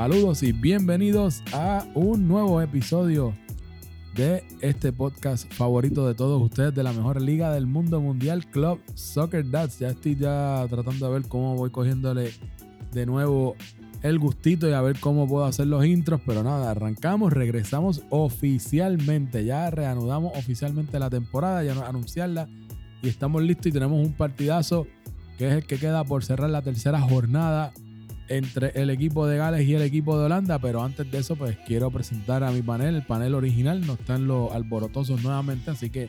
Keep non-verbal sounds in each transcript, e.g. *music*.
saludos y bienvenidos a un nuevo episodio de este podcast favorito de todos ustedes de la mejor liga del mundo mundial, Club Soccer Dads. Ya estoy ya tratando de ver cómo voy cogiéndole de nuevo el gustito y a ver cómo puedo hacer los intros, pero nada, arrancamos, regresamos oficialmente, ya reanudamos oficialmente la temporada, ya no anunciarla y estamos listos y tenemos un partidazo que es el que queda por cerrar la tercera jornada entre el equipo de Gales y el equipo de Holanda, pero antes de eso pues quiero presentar a mi panel, el panel original, no están los alborotosos nuevamente, así que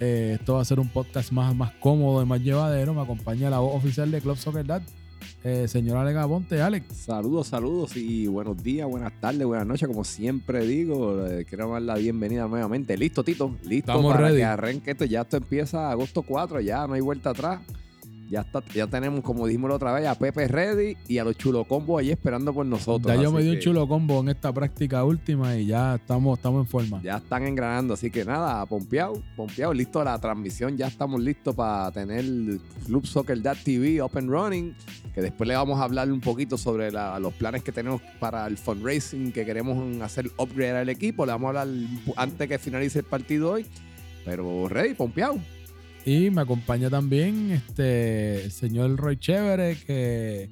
eh, esto va a ser un podcast más, más cómodo y más llevadero, me acompaña la voz oficial de Club Soccer Dad, eh, señor Alex Abonte, Alex. Saludos, saludos y buenos días, buenas tardes, buenas noches. Como siempre digo, eh, quiero dar la bienvenida nuevamente. Listo, Tito, listo Estamos para ready. que arranque esto. Ya esto empieza agosto 4, ya no hay vuelta atrás. Ya, está, ya tenemos, como dijimos la otra vez, a Pepe ready y a los chulo combos ahí esperando por nosotros. Ya yo me di un chulo combo en esta práctica última y ya estamos, estamos en forma. Ya están engranando, así que nada, pompeado, pompeado, listo la transmisión. Ya estamos listos para tener Club Soccer Dad TV up and running. Que después le vamos a hablar un poquito sobre la- los planes que tenemos para el fundraising que queremos hacer upgrade al equipo. Le vamos a hablar antes que finalice el partido hoy. Pero ready, pompeado. Y me acompaña también este el señor Roy Chévere, que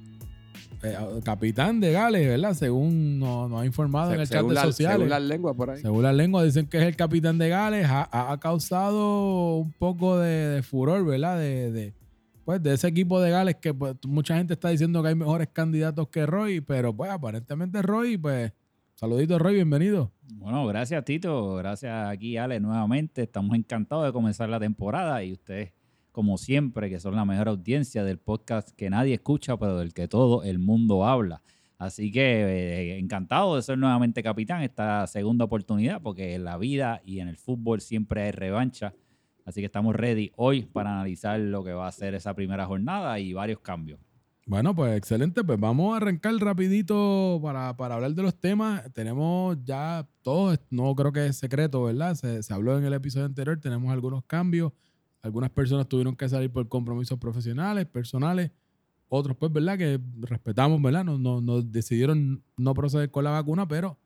eh, capitán de Gales, ¿verdad? Según nos, nos ha informado en el chat de la- sociales. según las lenguas por ahí. Según las lenguas dicen que es el capitán de Gales, ha, ha- ha causado un poco de, de furor, ¿verdad? De, de, pues, de ese equipo de Gales que pues, mucha gente está diciendo que hay mejores candidatos que Roy, pero pues aparentemente Roy, pues saludito Roy, bienvenido. Bueno, gracias Tito, gracias aquí Ale nuevamente. Estamos encantados de comenzar la temporada y ustedes, como siempre, que son la mejor audiencia del podcast que nadie escucha, pero del que todo el mundo habla. Así que eh, encantado de ser nuevamente capitán esta segunda oportunidad, porque en la vida y en el fútbol siempre hay revancha. Así que estamos ready hoy para analizar lo que va a ser esa primera jornada y varios cambios. Bueno, pues excelente. Pues vamos a arrancar rapidito para, para hablar de los temas. Tenemos ya todo, no creo que es secreto, ¿verdad? Se, habló en el episodio anterior, tenemos algunos cambios. Algunas personas tuvieron que salir por compromisos profesionales, personales. Otros, pues, ¿verdad? Que respetamos, ¿verdad? Nos, nos- nos decidieron no proceder con la vacuna, pero,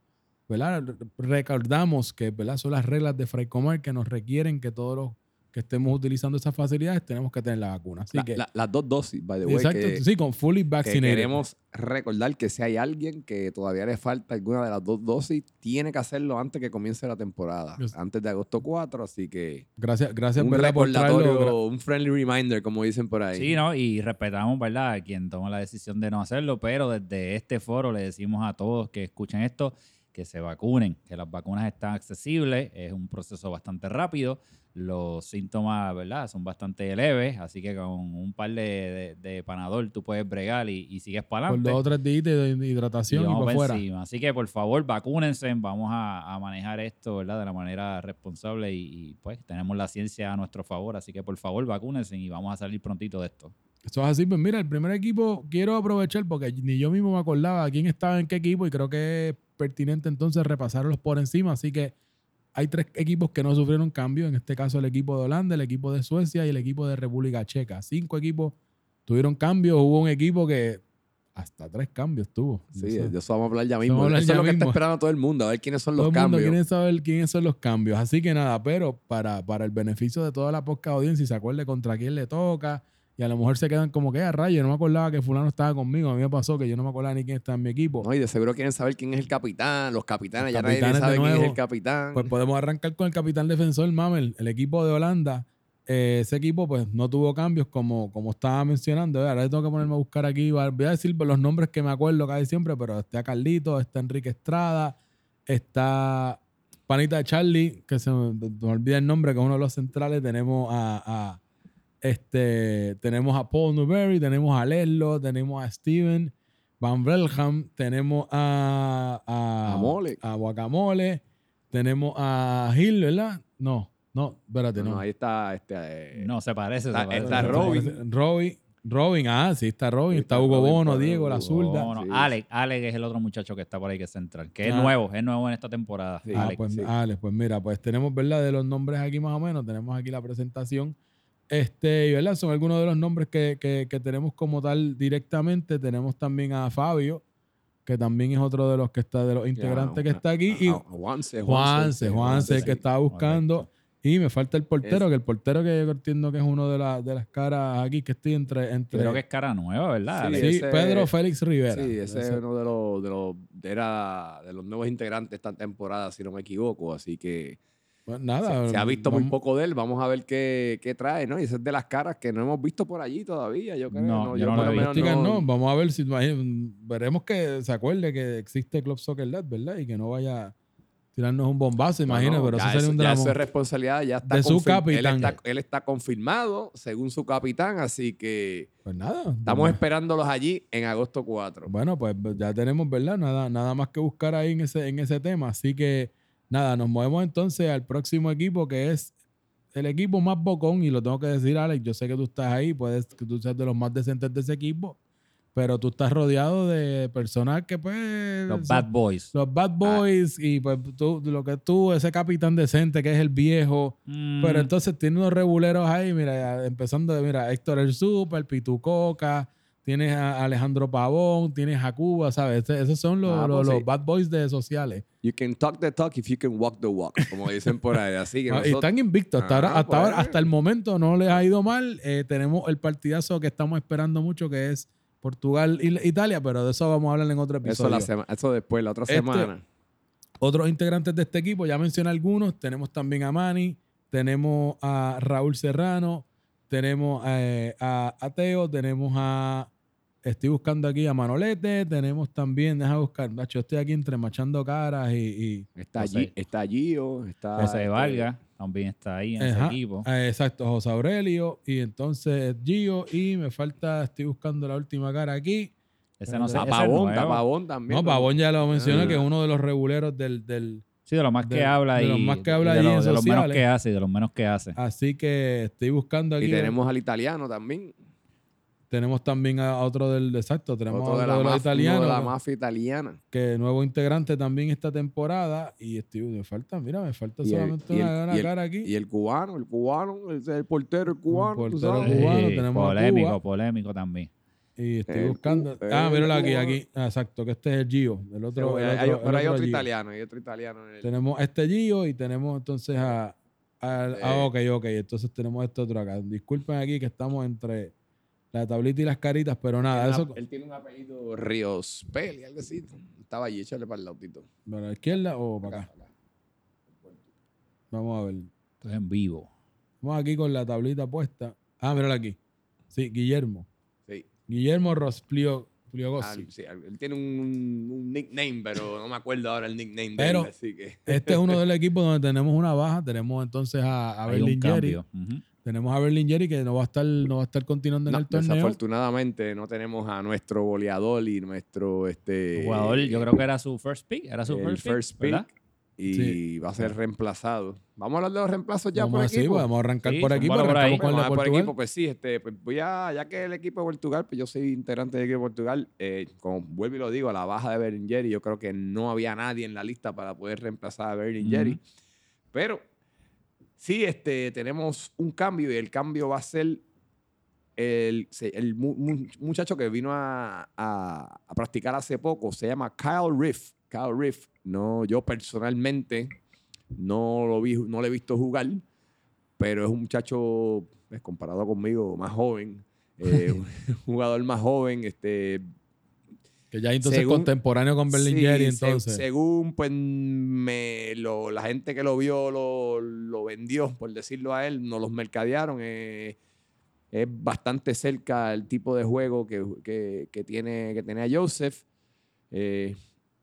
¿verdad? Recordamos que, ¿verdad? Son las reglas de Freicomer que nos requieren que todos los que estemos utilizando esas facilidades tenemos que tener la vacuna. Así La- que, la- las dos dosis, by the way. exacto, que- sí, con fully que vaccinated. queremos recordar que si hay alguien que todavía le falta alguna de las dos dosis, tiene que hacerlo antes que comience la temporada, Yes. antes de agosto 4, así que Gracias, gracias un ¿verdad? por traerlo. recordatorio, un friendly reminder, como dicen por ahí. Sí, ¿no? Y respetamos, ¿verdad?, a quien toma la decisión de no hacerlo, pero desde este foro le decimos a todos que escuchen esto que se vacunen, que las vacunas están accesibles, es un proceso bastante rápido, los síntomas, ¿verdad?, son bastante leves, así que con un par de, de, de panadol tú puedes bregar y, y sigues para Por adelante. dos o tres días de hidratación y, vamos para pa' afuera. encima. Así que por favor, vacúnense, vamos a, a manejar esto, ¿verdad? De la manera responsable y, y, pues tenemos la ciencia a nuestro favor, así que por favor, vacúnense y vamos a salir prontito de esto. Eso es así. Pues mira, el primer equipo quiero aprovechar porque ni yo mismo me acordaba quién estaba en qué equipo y creo que es pertinente entonces repasarlos por encima. Así que hay tres equipos que no sufrieron cambio. En este caso el equipo de Holanda, el equipo de Suecia y el equipo de República Checa. Cinco equipos tuvieron cambios. Hubo un equipo que hasta tres cambios tuvo. Sí, Eso- de eso vamos a hablar ya mismo. hablar Eso ya es lo que está esperando todo el mundo, a ver quiénes son Todo los el mundo cambios. quiere saber quiénes son los cambios. Así que nada, pero para, para el beneficio de toda la podcast audiencia y se acuerde contra quién le toca. Y a lo mejor se quedan como que a rayo. Yo no me acordaba que Fulano estaba conmigo. A mí me pasó que yo no me acordaba ni quién estaba en mi equipo. No, y de seguro quieren saber quién es el capitán, los capitanes, Los ya nadie capitanes de sabe quién es el capitán. Pues podemos arrancar con el capitán defensor, Mamel, el equipo de Holanda. Eh, ese equipo pues no tuvo cambios como, como estaba mencionando. Eh, Ahora tengo que ponerme a buscar aquí. Voy a decir los nombres que me acuerdo casi siempre, pero está Carlito, está Enrique Estrada, está Panita Charlie, que se me, me olvida el nombre, que es uno de los centrales. Tenemos a, a, este, tenemos a Paul Newberry, tenemos a Leslo, tenemos a Steven Van Velham, tenemos a, a, A Mole. a Guacamole, tenemos a Gil, ¿verdad? No, no, espérate, no, ahí está este, eh, No, se parece. Está- se parece. está Robin. Robin, Robin, ah, sí, está Robin, Sí, está está Hugo Robin, Bono, Diego, la zurda. No, no, Sí. Alex, Alex es el otro muchacho que está por ahí que es central, que es Ah. nuevo, es nuevo en esta temporada. Sí. Ah, pues, sí. Alex, pues mira, pues tenemos, ¿verdad? De los nombres aquí más o menos, tenemos aquí la presentación. Este, y ¿verdad? Son algunos de los nombres que, que- que tenemos como tal directamente. Tenemos también a Fabio, que también es otro de los que está, de los integrantes que está aquí. Y Juanse, Juanse, Juanse, que estaba buscando. Y me falta el portero, Es- que el portero que yo entiendo que es uno de, la- de las caras aquí que estoy entre. entre Creo que es cara nueva, ¿verdad? Sí, sí, ese- Pedro Félix Rivera. Sí, ese es uno de los, de los, era de los nuevos integrantes esta temporada, si no me equivoco. Así que pues nada. se, se ha visto muy poco de él. Vamos a ver qué, qué trae, ¿no? Y esa es de las caras que no hemos visto por allí todavía, yo creo. No, yo no por lo menos no- no, vamos a ver si imagín- veremos que se acuerde que existe Club Soccer Lab, ¿verdad? Y que no vaya a tirarnos un bombazo, imagina, No, pero eso sería un drama. eso es responsabilidad, ya está De su capitán. Él está, él está confirmado según su capitán, así que Pues nada. estamos esperándolos allí en agosto 4. Bueno, pues ya tenemos, ¿verdad? Nada, nada más que buscar ahí en ese, en ese tema. Así que nada, nos movemos entonces al próximo equipo que es el equipo más bocón. Y lo tengo que decir, Alex. Yo sé que tú estás ahí, puedes que tú seas de los más decentes de ese equipo. Pero tú estás rodeado de personas que, pues. Los Bad Boys. los bad boys y pues tú, lo que tú, ese capitán decente que es el viejo. Mm, Pero entonces tiene unos reguleros ahí, mira, empezando de, mira, Héctor el Super, Pitucoca, tienes a Alejandro Pavón, tienes a Cuba, ¿sabes? Esos son los, Ah, los, pues los sí. bad boys de sociales. You can talk the talk if you can walk the walk, como dicen por ahí. Así que Ah, y nosotros- están invictos. Hasta, Ah, ahora, hasta, pues. ahora, hasta el momento no les ha ido mal. Eh, tenemos el partidazo que estamos esperando mucho, que es Portugal y Italia, pero de eso vamos a hablar en otro eso, episodio. la sema- eso después, la otra Este- semana. Otros integrantes de este equipo, ya mencioné algunos. Tenemos también a Manny, tenemos a Raúl Serrano, tenemos eh, a, a Teo, tenemos a. Estoy buscando aquí a Manolete, tenemos también, deja buscar, Nacho, estoy aquí entre machando caras y. y- Está allí, está Gio, está. José este, Vargas también está ahí en Ajá, ese equipo. eh, exacto, José Aurelio, y entonces Gio, y me falta, estoy buscando la última cara aquí. Ese no sé. A es Pavón, Pavón también. No, Pavón ya lo mencioné, Ah. que es uno de los reguleros del. del Sí, de lo más de- que habla de y los más que habla y de, lo- de los menos sociales. que hace y de los menos que hace. así que estoy buscando aquí. Y tenemos al italiano también. Tenemos también a otro del exacto, tenemos Otro a de otro la, de los maf- uno italianos, de la mafia italiana. que nuevo integrante también esta temporada y estoy, me falta, mira, me falta el- solamente y el- una, el- cara aquí. Y el cubano, el cubano, el, el portero, el cubano. tú portero sabes. cubano, Sí, tenemos a polémico, Cuba. polémico también. y estoy el buscando. ah, míralo aquí, aquí. Ah, exacto, que este es el Gio, el otro. Sí, hay- otro- pero el hay otro Gio. italiano, hay otro italiano. En el, Tenemos este Gio y tenemos entonces a. al- ah, Eh. ok, ok. Entonces tenemos este otro acá. Disculpen aquí que estamos entre la tablita y las caritas, pero nada, Tiene eso. él tiene un apellido Ríos Peli, algo así. Estaba allí, échale para el lautito. ¿Para la izquierda o para acá? Vamos a ver. Esto es en vivo. Vamos aquí con la tablita puesta. Ah, míralo aquí. Sí, Guillermo. Sí. Guillermo Rosplio Ah, Pliogossi. sí, él tiene un, un nickname, pero no me acuerdo ahora el nickname de Pero- él, así que... Este es uno del *laughs* equipo donde tenemos una baja. Tenemos entonces a, a Berlingeri. Tenemos a Berlingeri que no va a estar, no va a estar continuando en el torneo. desafortunadamente no tenemos a nuestro goleador y nuestro este El jugador, yo creo que era su first pick. Era su el first, first pick, pick ¿verdad? Y Sí. va a ser reemplazado. Vamos a hablar de los reemplazos ya vamos por así, equipo. vamos a arrancar Sí, por aquí, por ahí. con de por Portugal. equipo, pues sí, este, pues voy a, ya que el equipo de Portugal, pues yo soy integrante del equipo de Portugal, eh, como vuelvo y lo digo, a la baja de Berlingeri, yo creo que no había nadie en la lista para poder reemplazar a Berlingeri. Ujú. Pero sí, este, tenemos un cambio y el cambio va a ser el, el mu- mu- muchacho que vino a, a- a practicar hace poco, se llama Kyle Riff. Kyle Riff, no, yo personalmente no lo vi, no lo he visto jugar, pero es un muchacho, pues, comparado conmigo, más joven, eh, *laughs* un jugador más joven, este, Que ya entonces Según- contemporáneo con Berlingeri, Sí, se- entonces. según pues me lo- la gente que lo vio lo, lo vendió, por decirlo a él, no los mercadearon. eh, es bastante cerca el tipo de juego que, que, que tiene que tenía Joseph. Eh,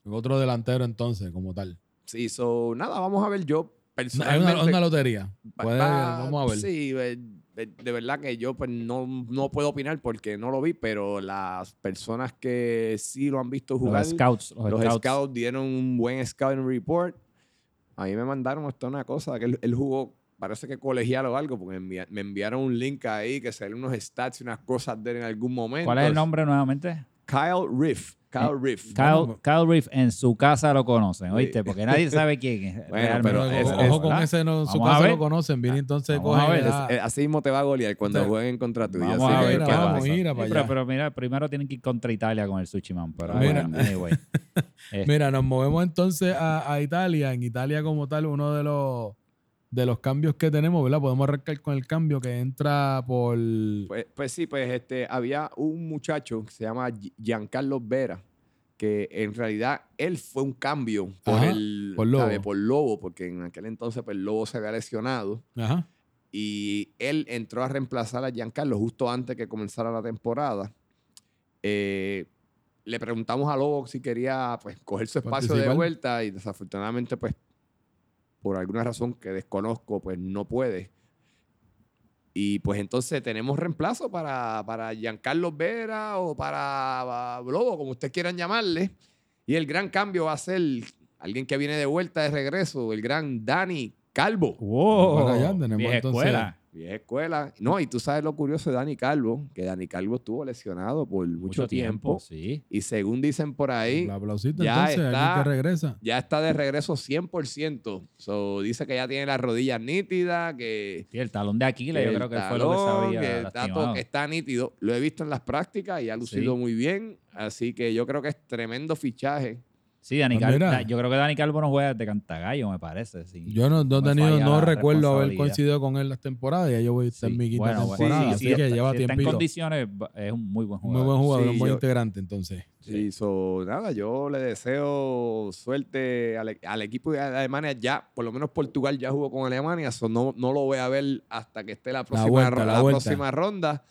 Otro delantero entonces, como tal. sí, so, nada, vamos a ver yo Es una, personalmente. es una lotería. va- Puede- va- vamos a ver. Sí, de, de verdad que yo pues, no, no puedo opinar porque no lo vi, pero las personas que sí lo han visto jugar. Los scouts. Los, Los scouts. scouts. dieron un buen scouting report. A mí me mandaron hasta una cosa, que él, él jugó, parece que colegial o algo, porque me enviaron un link ahí que salen unos stats y unas cosas de él en algún momento. ¿Cuál es el nombre nuevamente? Kyle Riff. Kyle Reef. Kyle, Kyle Reef en su casa lo conocen. ¿oíste? Porque nadie sabe quién es. *laughs* Bueno, realmente, pero Ojo- es- ojo, es- con ¿verdad? ese, no, su Vamos casa ver. lo conocen. Viene entonces Vamos a coge ver. Eh, Así mismo te va a golear cuando Sí. jueguen contra tuyo. Vamos así a que- ver vamos, mira Sí, para pero, allá. pero mira, primero tienen que ir contra Italia con el Sushi Man. Pero Mira. bueno, anyway. *laughs* Este, Mira, nos movemos entonces a, a Italia. En Italia como tal, uno de los de los cambios que tenemos, ¿verdad? Podemos arrancar con el cambio que entra por... Pues, pues sí, pues este, había un muchacho que se llama Gi- Giancarlo Vera, que en realidad él fue un cambio por Ajá, el por Lobo. ¿sabe? por Lobo, porque en aquel entonces pues, Lobo se había lesionado Ajá. y él entró a reemplazar a Giancarlo justo antes que comenzara la temporada. Eh, le preguntamos a Lobo si quería pues, coger su espacio de vuelta y desafortunadamente pues por alguna razón que desconozco pues no puede. Y pues entonces tenemos reemplazo para, para Giancarlo Vera o para Lobo, como ustedes quieran llamarle. Y el gran cambio va a ser alguien que viene de vuelta de regreso, el gran Dani Calvo. wow, Para allá tenemos vieja entonces- escuela. Vieja escuela. No, y tú sabes lo curioso de Dani Calvo, que Dani Calvo estuvo lesionado por mucho, tiempo. Sí. Y según dicen por ahí, El aplausito ya entonces, está. que regresa. ya está de regreso 100%. So, dice que ya tiene las rodillas nítidas, que Sí, el talón de Aquiles, yo el creo que fue lo que se talón, había que todo- que está nítido. Lo he visto en las prácticas y ha lucido Sí. muy bien. Así que yo creo que es tremendo fichaje. Sí, Dani Ah, Calvo, yo creo que Dani Calvo no juega desde Cantagallo, me parece. sí. Yo no, no he me tenido, no la recuerdo haber coincidido con él las temporadas. Ya yo voy a estar Sí, en mi quinta bueno, bueno, temporada, sí, así sí, que está- lleva si está en condiciones, es un muy buen Muy jugador. buen jugador, Sí, un buen yo- integrante entonces. Sí, so, nada, yo le deseo suerte al, e- al equipo de Alemania. Ya, por lo menos Portugal ya jugó con Alemania, so no, no lo voy a ver hasta que esté la próxima, vuelta, ro- la la vuelta. próxima ronda.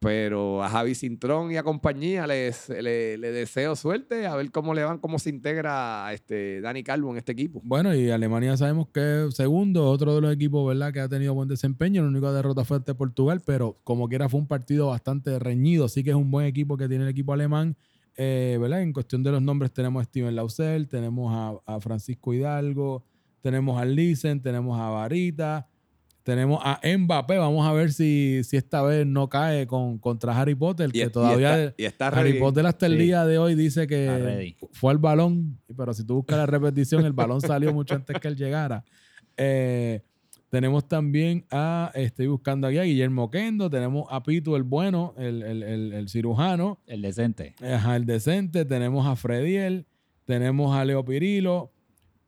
Pero a Javi Cintrón y a compañía les, le, le deseo suerte, a ver cómo le van, cómo se integra este Dani Calvo en este equipo. Bueno, y Alemania sabemos que es segundo, otro de los equipos, ¿verdad? Que ha tenido buen desempeño. La única derrota fue ante Portugal, pero como quiera fue un partido bastante reñido. Así que es un buen equipo que tiene el equipo alemán. Eh, ¿verdad? En cuestión de los nombres tenemos a Steven Lausel, tenemos a, a Francisco Hidalgo, tenemos a Lisen, tenemos a Varita, tenemos a Mbappé. Vamos a ver si, si esta vez no cae con, contra Harry Potter, que y todavía... está, y está Harry ready. Potter hasta el Sí. día de hoy dice que fue al balón, pero si tú buscas la repetición, el balón salió mucho antes que él llegara. Eh, tenemos también a, estoy buscando aquí a Guillermo Kendo, tenemos a Pito el bueno, el, el- el- el cirujano, El decente. ajá, el decente, tenemos a Frediel, tenemos a Leo Pirilo,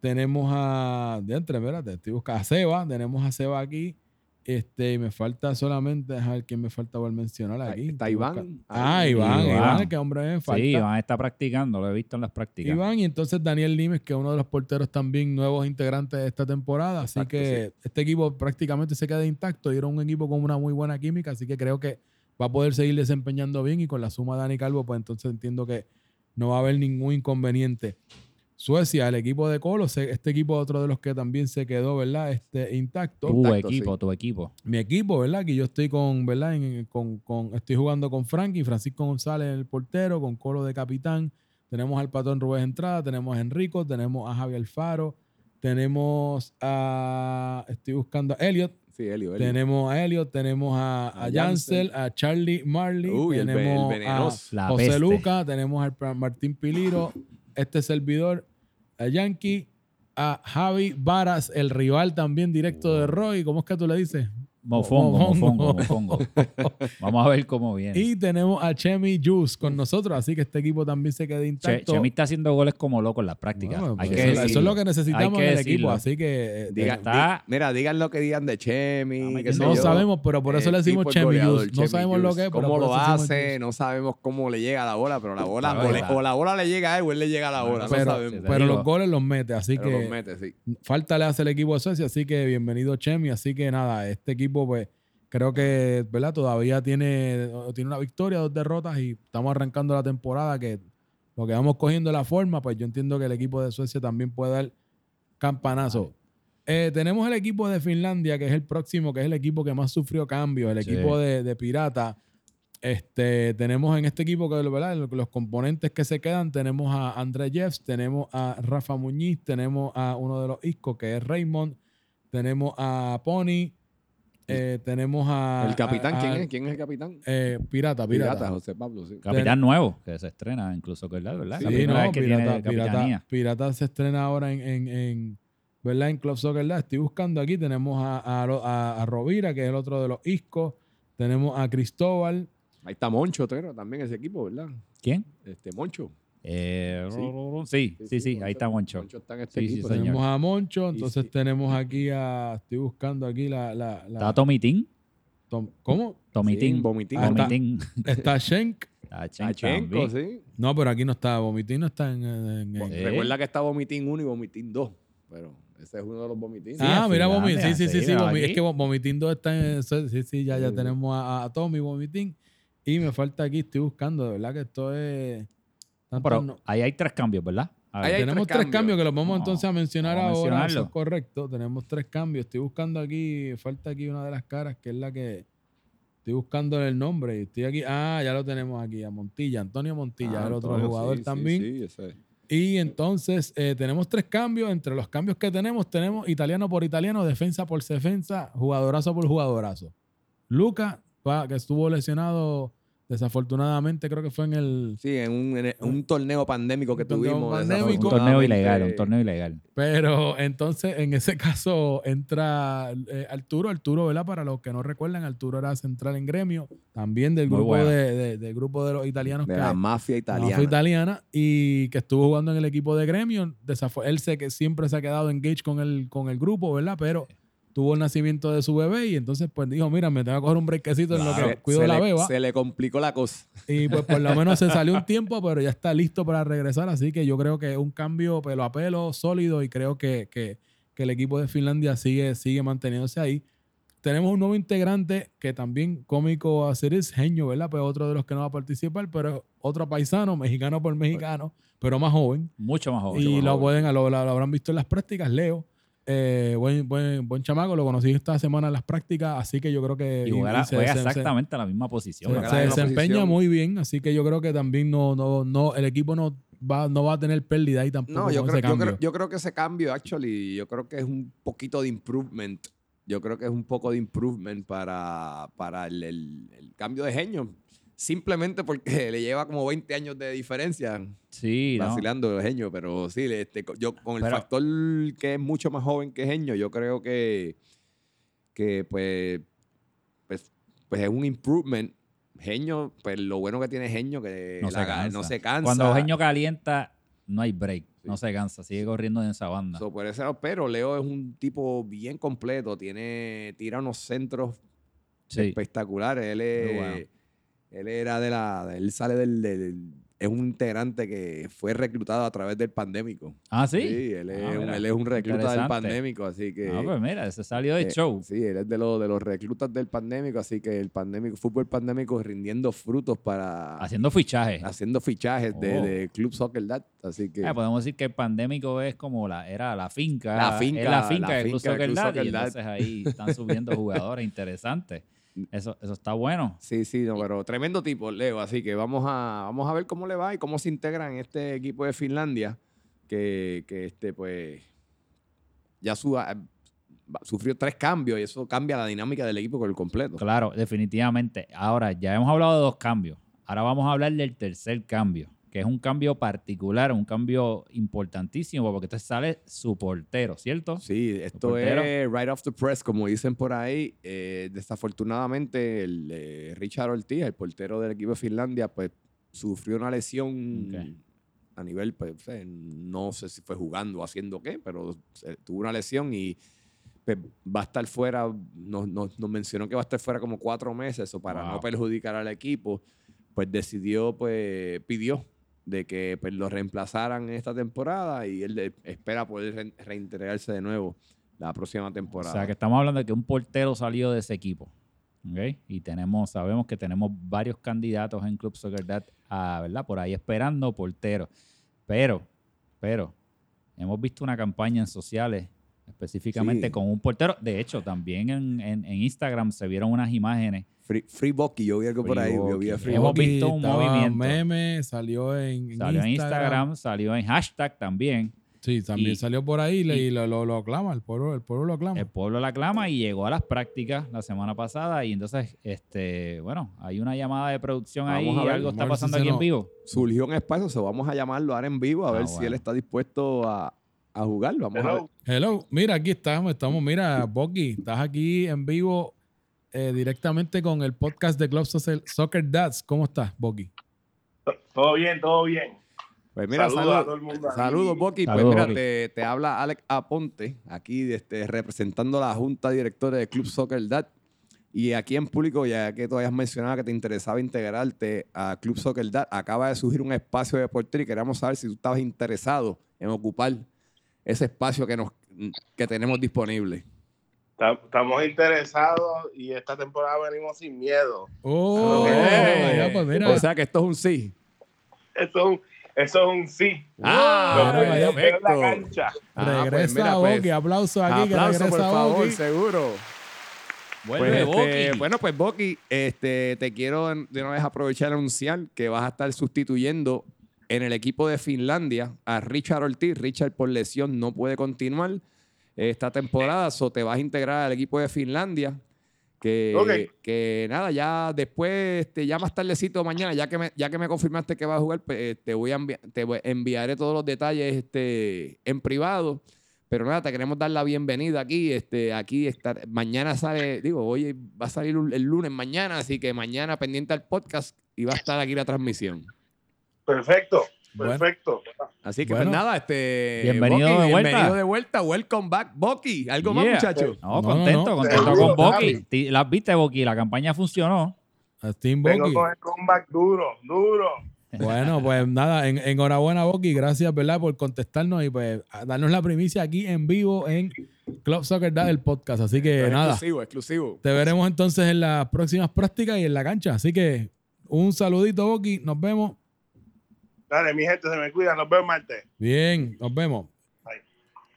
tenemos a, de entre, espérate, estoy buscando a Seba, tenemos a Seba aquí. Este, y me falta solamente, a ver quién me falta por mencionar aquí. Está Iván. Ah. Iván, Iván. Iván, que hombre me falta. Sí, Iván está practicando, lo he visto en las prácticas. Iván y entonces Daniel Limes, que es uno de los porteros también nuevos integrantes de esta temporada. Así Exacto, que este equipo prácticamente se queda intacto y era un equipo con una muy buena química, así que creo que va a poder seguir desempeñando bien y con la suma de Dani Calvo, pues entonces entiendo que no va a haber ningún inconveniente. Suecia, el equipo de Colo, este equipo es otro de los que también se quedó, ¿verdad? Este, intacto. Tu equipo, sí. tu equipo. Mi equipo, ¿verdad? Que yo estoy con, ¿verdad? En- con, con- estoy jugando con Frankie, Francisco González, el portero, con Colo de capitán. Tenemos al patrón Rubén Entrada, tenemos a Enrico, tenemos a Javier Alfaro, tenemos a. Estoy buscando a Elliot, Sí, Elio, Elio. tenemos a Elliot, tenemos a, a A Yancel, a Charlie Marley, Uy, el ve- el tenemos a José. Luca, tenemos al Martín Piliro, este servidor, a Yankee, a Javi Varas, el rival también directo de Roy. ¿Cómo es que tú le dices? Mofongo, Mofongo. mofongo, mofongo. *laughs* Vamos a ver cómo viene. Y tenemos a Chemi Juice con nosotros, así que este equipo también se queda Che, intacto. Chemi está haciendo goles como loco en las prácticas. Bueno, Hay pues que eso, eso es lo que necesitamos que en el decirlo. equipo, así que eh, Diga- está- di- mira, digan lo que digan de Chemi. Que no yo. sabemos, pero por eso le decimos Chemi Juice. No Chemi sabemos lo que es, cómo lo hace, no sabemos cómo le llega la bola, pero la bola, La o, le- bola. o la bola le llega a él o él le llega a la bola, pero no sabemos. pero los goles los mete, así Pero que los mete, sí. falta le hace el equipo de Suecia, así que bienvenido Chemi, así que nada, este equipo pues creo que, ¿verdad? Todavía tiene, tiene una victoria, dos derrotas y estamos arrancando la temporada que lo que vamos cogiendo la forma, pues yo entiendo que el equipo de Suecia también puede dar campanazo. Eh, tenemos el equipo de Finlandia, que es el próximo, que es el equipo que más sufrió cambios, el Sí. equipo de, de Pirata. Este, tenemos en este equipo que ¿verdad? los componentes que se quedan, tenemos a André Jeffs, tenemos a Rafa Muñiz, tenemos a uno de los Isco, que es Raymond, tenemos a Pony, Eh, tenemos a. ¿El capitán? a- a- ¿Quién es? ¿Quién es el capitán? Eh, pirata, pirata. Pirata, José Pablo, sí. Capitán nuevo, que se estrena incluso, ¿verdad? ¿verdad? Sí, La primera no, vez que pirata, tiene pirata. Pirata se estrena ahora en, en, en, ¿verdad? En Club Soccer Dad. Estoy buscando aquí. Tenemos a, a, a- a Rovira, que es el otro de los Iscos. Tenemos a Cristóbal. Ahí está Moncho, creo, también ese equipo, ¿verdad? ¿Quién? Este, Moncho. Eh, Sí. sí, sí, sí, ahí está Moncho. Moncho está en este señor. Tenemos a Moncho. Entonces sí. tenemos *laughs* aquí a. Estoy buscando aquí la. la, la- Está Tomitín. Tom- ¿Cómo? Tomitín. Sí, Vomitín. Ah, *laughs* está-. Está Schenk. Está también. sí. No, pero aquí no está. Vomitín no está en. en- en- Eh. Recuerda que está Vomitín 1 y Vomitín 2. Pero ese es uno de los Vomitines. ah, mira, Vomitín. Sí, sí, sí. sí, Es que Vomitín 2 está en. Sí, sí, ya, ya Sí. tenemos a, a Tommy Vomitín. Y me falta aquí, estoy buscando, de verdad que esto es. Pero no- ahí hay tres cambios, ¿verdad? Ahí hay tenemos tres tres cambios. cambios. que los vamos No, entonces a mencionar ahora. Eso es correcto. Tenemos tres cambios. Estoy buscando aquí, falta aquí una de las caras que es la que. Estoy buscando el nombre y estoy aquí. Ah, ya lo tenemos aquí, a Montilla, Antonio Montilla, Ah, el otro Antonio, jugador sí, sí, también. Sí, ese. Y entonces eh, tenemos tres cambios. Entre los cambios que tenemos, tenemos italiano por italiano, defensa por defensa, jugadorazo por jugadorazo. Luca, que estuvo lesionado desafortunadamente, creo que fue en el. Sí, en un, en un torneo pandémico que Un torneo tuvimos. pandémico. un torneo ilegal, un torneo ilegal. Pero entonces, en ese caso, entra eh, Arturo. Arturo, ¿verdad? Para los que no recuerdan, Arturo era central en gremio, también del Muy grupo, bueno. de, de- del grupo de los italianos De que la hay. mafia italiana. italiana y que estuvo jugando en el equipo de gremio. Desafo- él sé que siempre se ha quedado engaged con el, con el grupo, ¿verdad? Pero tuvo el nacimiento de su bebé y entonces pues dijo, mira, me tengo que coger un brequecito en lo que cuido la le- beba. Se le complicó la cosa. Y pues por lo menos se *laughs* salió un tiempo, pero ya está listo para regresar. Así que yo creo que es un cambio pelo a pelo, sólido, y creo que, que- que el equipo de Finlandia sigue, sigue manteniéndose ahí. Tenemos un nuevo integrante que también cómico hacer es Genio, ¿verdad? Pues otro de los que no va a participar, pero otro paisano, mexicano por mexicano, pero más joven. Mucho más joven. y más lo joven. pueden, lo, lo habrán visto en las prácticas, Leo. Eh, buen, buen, buen chamaco, lo conocí esta semana en las prácticas, así que yo creo que Y juega, y se- juega se- se- exactamente a la misma posición. se, desempeña posición. muy bien, así que yo creo que también no, no, no, el equipo no va, no va a tener pérdida ahí tampoco. No, yo con creo, ese yo, cambio. creo, yo creo que ese cambio, actually, yo creo que es un poquito de improvement. Yo creo que es un poco de improvement para, para el, el- el cambio de genio. Simplemente porque *laughs* le lleva como 20 años de diferencia Sí, ¿no? vacilando el genio. Pero sí, este, yo con el Pero- factor que es mucho más joven que genio, yo creo que, que pues, pues, pues es un improvement. Genio, pues lo bueno que tiene genio que No se la- cansa. no se cansa. Cuando Eugenio calienta, no hay break. No se cansa. Sigue corriendo en esa banda. So, por ese lado, pero Leo es un tipo bien completo, tiene, tira unos centros sí. espectaculares. Él, es-. Él era de la, él sale del, del- es un integrante que fue reclutado a través del pandémico. Ah, sí. él es, Ah, un, él es un recluta del pandémico, así que. Ah, pues mira, ese salió de eh, show. Sí, él es de, los de los reclutas del pandémico, así que el pandémico, fútbol pandémico rindiendo frutos para Haciendo fichajes. haciendo fichajes de, Oh. de Club Soccer Dad. Así que Ah, podemos decir que el pandémico es como la, era la finca. La finca, es la finca la de Club finca de Soccer Club Dad, Soccer y Dad. entonces ahí están subiendo *laughs* jugadores interesantes. Eso, eso está bueno. Sí, sí, no, pero tremendo tipo, Leo. Así que vamos a, vamos a ver cómo le va y cómo se integra en este equipo de Finlandia, que, que este, pues, ya su- ah, sufrió tres cambios y eso cambia la dinámica del equipo por el completo. Claro, definitivamente. Ahora, ya hemos hablado de dos cambios. Ahora vamos a hablar del tercer cambio, que es un cambio particular, un cambio importantísimo, porque entonces sale su portero, ¿cierto? Sí, esto es right off the press, como dicen por ahí. Eh, desafortunadamente, el, eh, Richard Ortiz, el portero del equipo de Finlandia, pues sufrió una lesión a nivel, pues, no sé si fue jugando o haciendo qué, pero tuvo una lesión y pues, va a estar fuera, nos, nos- nos mencionó que va a estar fuera como cuatro meses, o para no perjudicar al equipo, pues decidió, pues pidió de que pues, lo reemplazaran en esta temporada y él eh, espera poder re- reintegrarse de nuevo la próxima O temporada. sea, que estamos hablando de que un portero salió de ese equipo. ¿ok? Y tenemos, sabemos que tenemos varios candidatos en Club Soccer Dad, ¿verdad? Por ahí esperando porteros. Pero, pero, hemos visto una campaña en sociales específicamente Sí. con un portero. De hecho, también en, en- en Instagram se vieron unas imágenes. Free, Free Bucky, yo vi algo por ahí. Yo vi a Bucky. Free Hemos Bucky. visto un movimiento. meme, salió en, en Salió en Instagram. Salió en hashtag también. Sí, también Y- salió por ahí y, le- y- lo, lo, lo aclama, el pueblo, el pueblo lo aclama. El pueblo la aclama y llegó a las prácticas la semana pasada y entonces, este, bueno, hay una llamada de producción Vamos ahí a y ver, algo está ver si pasando aquí en vivo. Surgió un espacio, so vamos a llamarlo ahora en vivo a Ah, ver si él está dispuesto a, a jugar. Vamos a ver. Hello. Hello, mira, aquí estamos, estamos, mira, Boki, estás aquí en vivo eh, directamente con el podcast de Club Soccer Soccer Dads. ¿Cómo estás, Boki? Todo bien, todo bien. Pues mira, Saludos a todo el mundo saludos, Boqui. Pues mira, Boqui. te, te habla Alex Aponte, aquí este, representando a la Junta Directora de Club Soccer Dad. Y aquí en público, ya que tú habías mencionado que te interesaba integrarte a Club Soccer Dad, acaba de surgir un espacio de portero y queríamos saber si tú estabas interesado en ocupar ese espacio que, nos, que tenemos disponible. Ta- Estamos interesados y esta temporada venimos sin miedo. Oh, Eh, ya, pues mira. O sea que esto es un sí. Eso es un, eso es un sí. Ah, que vaya, en la perfecto. cancha. Ah, pues regresa mira, pues, Boki, aplauso aquí, que Aplauso, regresa por favor, Boki. seguro. Vuelve, Pues, este, bueno, pues Boki, este, te quiero de una vez aprovechar y anunciar que vas a estar sustituyendo en el equipo de Finlandia a Richard Ortiz. Richard por lesión no puede continuar esta temporada, o te vas a integrar al equipo de Finlandia. Que, que nada, ya después, este, ya más tardecito mañana, ya que me, ya que me confirmaste que vas a jugar, pues, eh, te voy a te voy- enviaré todos los detalles este, en privado. Pero nada, te queremos dar la bienvenida aquí. Este, aquí estar, mañana sale, digo, hoy va a salir el lunes mañana, así que mañana pendiente al podcast y va a estar aquí la transmisión. Perfecto, Bueno. perfecto. Así que Bueno. pues nada, este Bienvenido de vuelta. bienvenido de vuelta, welcome back, Boki. ¿Algo más, Yeah. muchachos? No, No, no, contento, no. contento con Boki. Las viste, Boki, la campaña funcionó. A Team Vengo Boki. con el comeback duro, duro. Bueno, pues nada, en- enhorabuena, Boki. Gracias, ¿verdad?, por contestarnos y pues darnos la primicia aquí en vivo en Club Soccer Dad, el podcast. Así que Es nada, Exclusivo, exclusivo. te veremos entonces en las próximas prácticas y en la cancha. Así que un saludito, Boki. Nos vemos. Dale, mi gente, se me cuida. Nos vemos martes. Bien, nos vemos.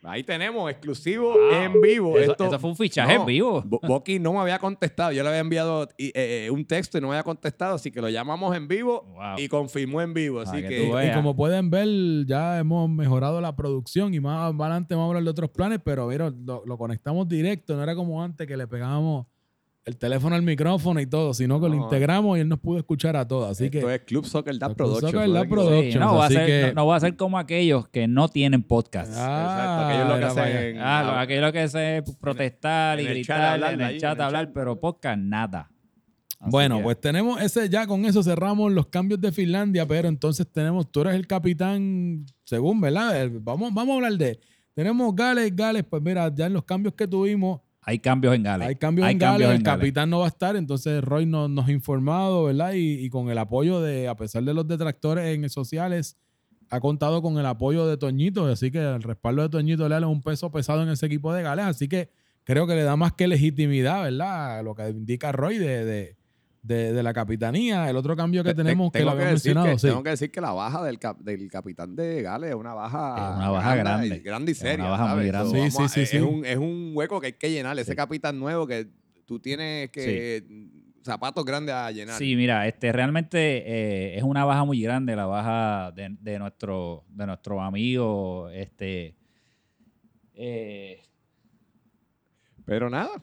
Ahí tenemos, exclusivo Wow. en vivo. Eso, Esto- eso fue un fichaje No, en vivo. Bo- Boki no me había contestado. Yo le había enviado eh, eh, un texto y no me había contestado, así que lo llamamos en vivo Wow. y confirmó en vivo. Así que. Y como pueden ver, ya hemos mejorado la producción y más adelante vamos a hablar de otros planes, pero mira, lo, lo conectamos directo, no era como antes que le pegábamos el teléfono al micrófono y todo, sino que lo integramos y él nos pudo escuchar a todos. Así esto que es Club Soccer Dad Club Production. Soccer no Dad. Productions, Sí, no, va a ser, que- no, no va a ser como aquellos que no tienen podcast. Exacto, aquellos lo que hacen en- Ah, lo- aquello que es protestar en y gritar hablar en ahí, el en chat el hablar, chat. pero podcast nada. Así Bueno, que- pues tenemos ese, ya con eso cerramos los cambios de Finlandia, pero entonces tenemos, tú eres el capitán, según, ¿verdad? Vamos, vamos a hablar de, tenemos Gales, Gales, pues mira, ya en los cambios que tuvimos, hay cambios en Gales. hay cambios en Gales, el en Gales. capitán no va a estar, entonces Roy nos, nos ha informado, ¿verdad? Y, y con el apoyo de, a pesar de los detractores en sociales, ha contado con el apoyo de Toñito, así que el respaldo de Toñito Leal es un peso pesado en ese equipo de Gales, así que creo que le da más que legitimidad, ¿verdad? Lo que indica Roy de, de, de- de la capitanía. El otro cambio que Te- tenemos que lo tengo habíamos decir mencionado, que, sí. Tengo que decir que la baja del, cap- del capitán de Gales es una baja, Es una baja grande. y- grande y Es una seria. baja muy grande. Sí, sí, a- sí, es, sí. Un, es un hueco que hay que llenar. Ese capitán nuevo que tú tienes que. Zapatos grandes a llenar. Sí, mira, este realmente eh, es una baja muy grande, la baja de, de nuestro, de nuestro amigo, este eh, Pero nada.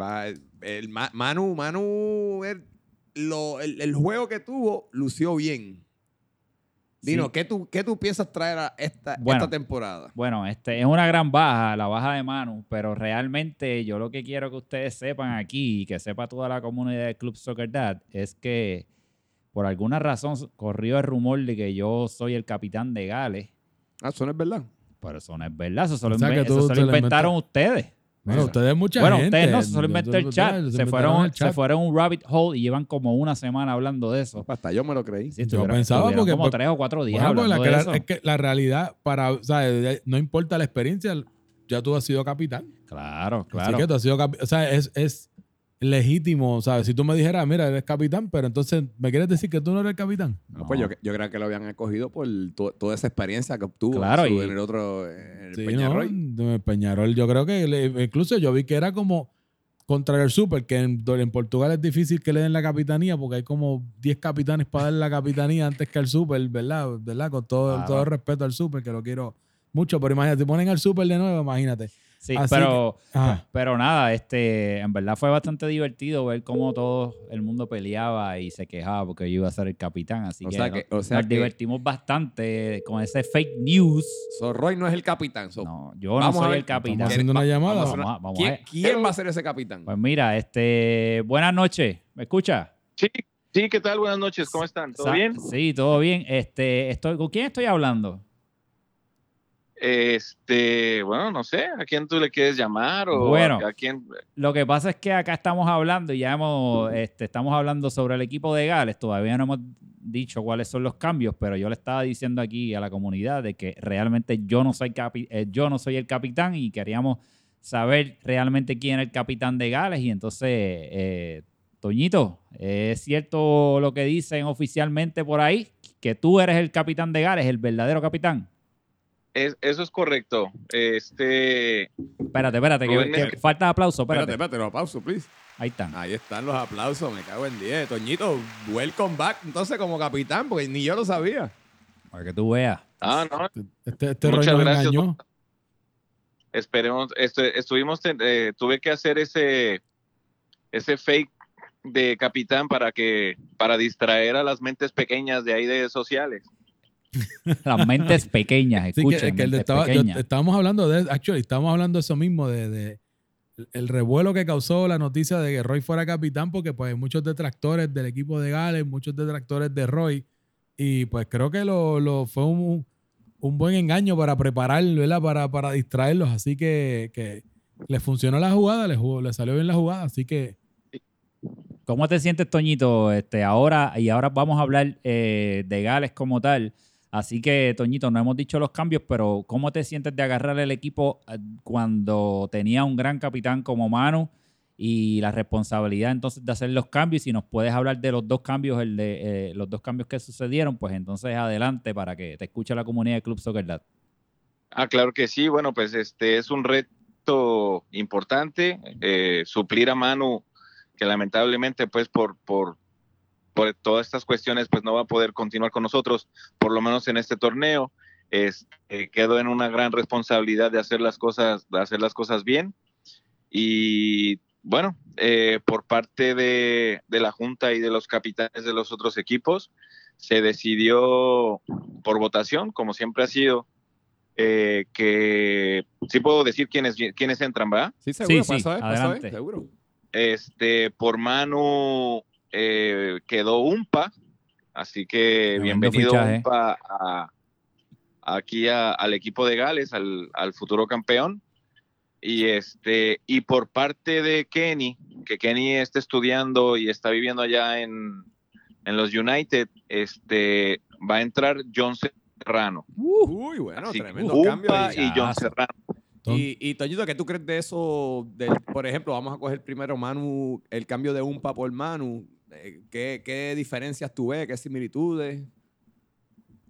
Va, el Ma- Manu, Manu, el, lo- el- el juego que tuvo lució bien. Dino, Sí. ¿qué, tú, ¿qué tú piensas traer a esta, Bueno. esta temporada? Bueno, este es una gran baja, la baja de Manu, pero realmente yo lo que quiero que ustedes sepan aquí y que sepa toda la comunidad de Club Soccer Dad es que por alguna razón corrió el rumor de que yo soy el capitán de Gales, Ah, eso no es verdad. pero eso no es verdad, eso solo, O sea, que inven- tú eso solo lo inventaron ustedes. Bueno, ustedes mucha bueno, gente. ustedes no, inventó el chat. Se fueron, chat. se fueron un rabbit hole y llevan como una semana hablando de eso. Hasta yo me lo creí. Sí, estuvieron- pensaba porque- como porque- tres o cuatro días Bueno, pues, hablando la, de que eso. la- es que la realidad, para, o sea, no importa la experiencia, ya tú has sido capitán. Claro, Así claro. que tú has sido capitán. O sea, es, es legítimo, ¿sabes? Si tú me dijeras, mira, eres capitán, pero entonces, ¿me quieres decir que tú no eres el capitán? No, pues yo, yo creo que lo habían escogido por to- toda esa experiencia que obtuvo Claro, y- en el otro en el Sí, Peñarroy. ¿no? Peñarol, yo creo que le- incluso yo vi que era como contra el Super, que en, en Portugal es difícil que le den la capitanía porque hay como 10 capitanes para darle la capitanía antes que al Super, ¿verdad? ¿verdad? Con todo, Claro. todo el respeto al Super, que lo quiero mucho, pero imagínate, te ponen al super de nuevo, imagínate. Sí, Así pero, pero nada, este, en verdad fue bastante divertido ver cómo todo el mundo peleaba y se quejaba porque yo iba a ser el capitán. Así O que, sea no- que- o sea nos que- divertimos bastante con ese fake news. So, Roy no es el capitán. so, No, yo no vamos a soy ver, el capitán. Estamos haciendo una llamada. vamos a hacer Vamos a- vamos a ¿Quién, ver. quién va a ser ese capitán? Pues mira, este, buenas noches, ¿me escucha? Sí, sí, ¿qué tal? Buenas noches, ¿cómo están? ¿Todo Sa- bien? Sí, todo bien. Este, estoy, ¿con quién estoy hablando? Este, bueno, no sé, ¿a quién tú le quieres llamar o Bueno. a, a quién? Lo que pasa es que acá estamos hablando y ya hemos, este, estamos hablando sobre el equipo de Gales. Todavía no hemos dicho cuáles son los cambios, pero yo le estaba diciendo aquí a la comunidad de que realmente yo no soy capi- eh, yo no soy el capitán y queríamos saber realmente quién es el capitán de Gales. Y entonces, eh, Toñito, ¿es cierto lo que dicen oficialmente por ahí? Que tú eres el capitán de Gales, el verdadero capitán. Es- eso es correcto. Este, Espérate, espérate, que, que falta aplauso, Espérate, espérate. espérate, no, pausa, please. Ahí están. Ahí están los aplausos, me cago en 10. Toñito, welcome back entonces como capitán, porque ni yo lo sabía. Para que tú veas. ah, no, Este, este Roy Muchas gracias, engañó. esperemos, este, estuvimos, ten- eh, tuve que hacer ese, ese fake de capitán para que, para distraer a las mentes pequeñas de ahí de sociales. *laughs* Las mentes pequeñas, Sí, escuchen, que, que el de mentes estaba, yo- pequeñas. estábamos hablando de, actually, estábamos hablando de eso mismo, de, de el revuelo que causó la noticia de que Roy fuera capitán, porque pues hay muchos detractores del equipo de Gales, muchos detractores de Roy, y pues creo que lo, lo- fue un, un buen engaño para preparar, ¿verdad? Para, para distraerlos, así que, que le funcionó la jugada, le, jugó- le salió bien la jugada, así que ¿Cómo te sientes, Toñito? Este, ahora, y ahora vamos a hablar eh, de Gales como tal. Así que, Toñito, no hemos dicho los cambios, pero ¿cómo te sientes de agarrar el equipo eh, cuando tenía un gran capitán como Manu y la responsabilidad entonces de hacer los cambios? Y si nos puedes hablar de los dos cambios, el de eh, los dos cambios que sucedieron, pues entonces adelante para que te escuche la comunidad de Club Soccer Dad. Ah, claro que sí. Bueno, pues este es un reto importante, eh, suplir a Manu, que lamentablemente, pues por, por, por todas estas cuestiones, pues no va a poder continuar con nosotros, por lo menos en este torneo. Este, quedo en una gran responsabilidad de hacer las cosas, de hacer las cosas bien. Y bueno, eh, por parte de, de la Junta y de los capitanes de los otros equipos, se decidió por votación, como siempre ha sido, eh, que sí puedo decir quiénes, quiénes entran, ¿verdad? Sí, seguro, Sí, es, para eso es, adelante. seguro. Este, por Manu eh, quedó Umpa, así que Tremendo bienvenido fichaje. Umpa a- aquí a- al equipo de Gales, al, al futuro campeón. Y este, y por parte de Kenny, que Kenny está estudiando y está viviendo allá en, en los United, este, va a entrar John Serrano. Uy, bueno, Así tremendo cambio. Umpa ahí. y John. Serrano. Y, y Toñito, ¿qué tú crees de eso? Del, por ejemplo, vamos a coger primero Manu, el cambio de Umpa por Manu. Eh, ¿Qué, qué diferencias tú ves? ¿Qué similitudes?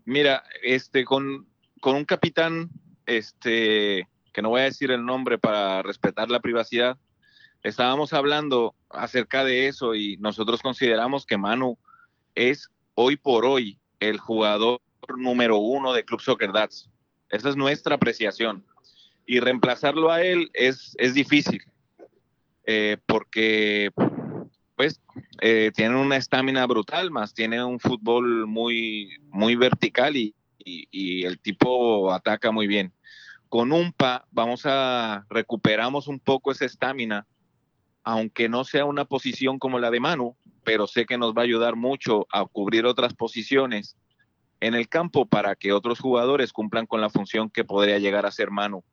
Mira, este, con, con un capitán, este, que no voy a decir el nombre para respetar la privacidad, estábamos hablando acerca de eso y nosotros consideramos que Manu es hoy por hoy el jugador número uno de Club Soccer Dads. Esa es nuestra apreciación. Y reemplazarlo a él es, es difícil, eh, porque pues eh, tiene una estamina brutal, más tiene un fútbol muy, muy vertical y, y- y el tipo ataca muy bien. Con Umpa vamos a recuperamos un poco esa estamina, aunque no sea una posición como la de Manu, pero sé que nos va a ayudar mucho a cubrir otras posiciones en el campo para que otros jugadores cumplan con la función que podría llegar a ser Manu.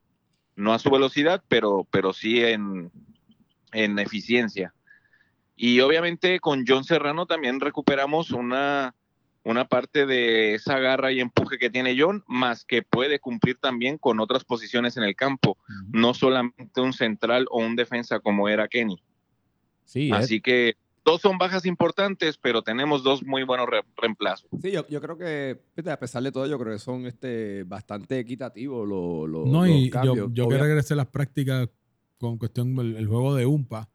No a su velocidad, pero, pero sí en, en eficiencia. Y obviamente con John Serrano también recuperamos una, una parte de esa garra y empuje que tiene John, más que puede cumplir también con otras posiciones en el campo, no solamente un central o un defensa como era Kenny. Sí, Así que dos son bajas importantes, pero tenemos dos muy buenos re- reemplazos. Sí, yo, yo creo que, a pesar de todo, yo creo que son este, bastante equitativos los, los, No, los y cambios. yo, yo que regresé a las prácticas con cuestión del el juego de UMPA.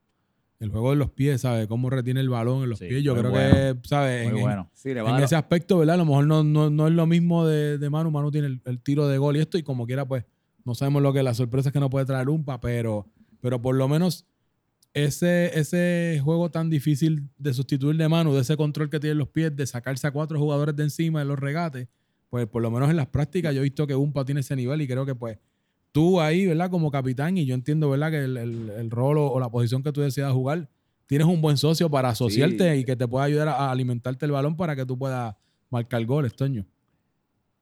El juego de los pies, ¿sabes? Cómo retiene el balón en los Sí, pies. Yo creo bueno. que, ¿sabes? Muy En- bueno. Sí, le En, a ese aspecto, ¿verdad? A lo mejor no, no, no es lo mismo de, de Manu. Manu tiene el, el tiro de gol y esto, y como quiera, pues no sabemos lo que las sorpresas que nos puede traer Umpa, pero, pero por lo menos ese, ese juego tan difícil de sustituir de Manu, de ese control que tiene en los pies, de sacarse a cuatro jugadores de encima de los regates, pues por lo menos en las prácticas yo he visto que Umpa tiene ese nivel y creo que pues tú ahí, ¿verdad? Como capitán, y yo entiendo, ¿verdad? Que el, el- el rol o, o la posición que tú decidas jugar, tienes un buen socio para asociarte Sí. y que te pueda ayudar a, a alimentarte el balón para que tú puedas marcar goles, Toño.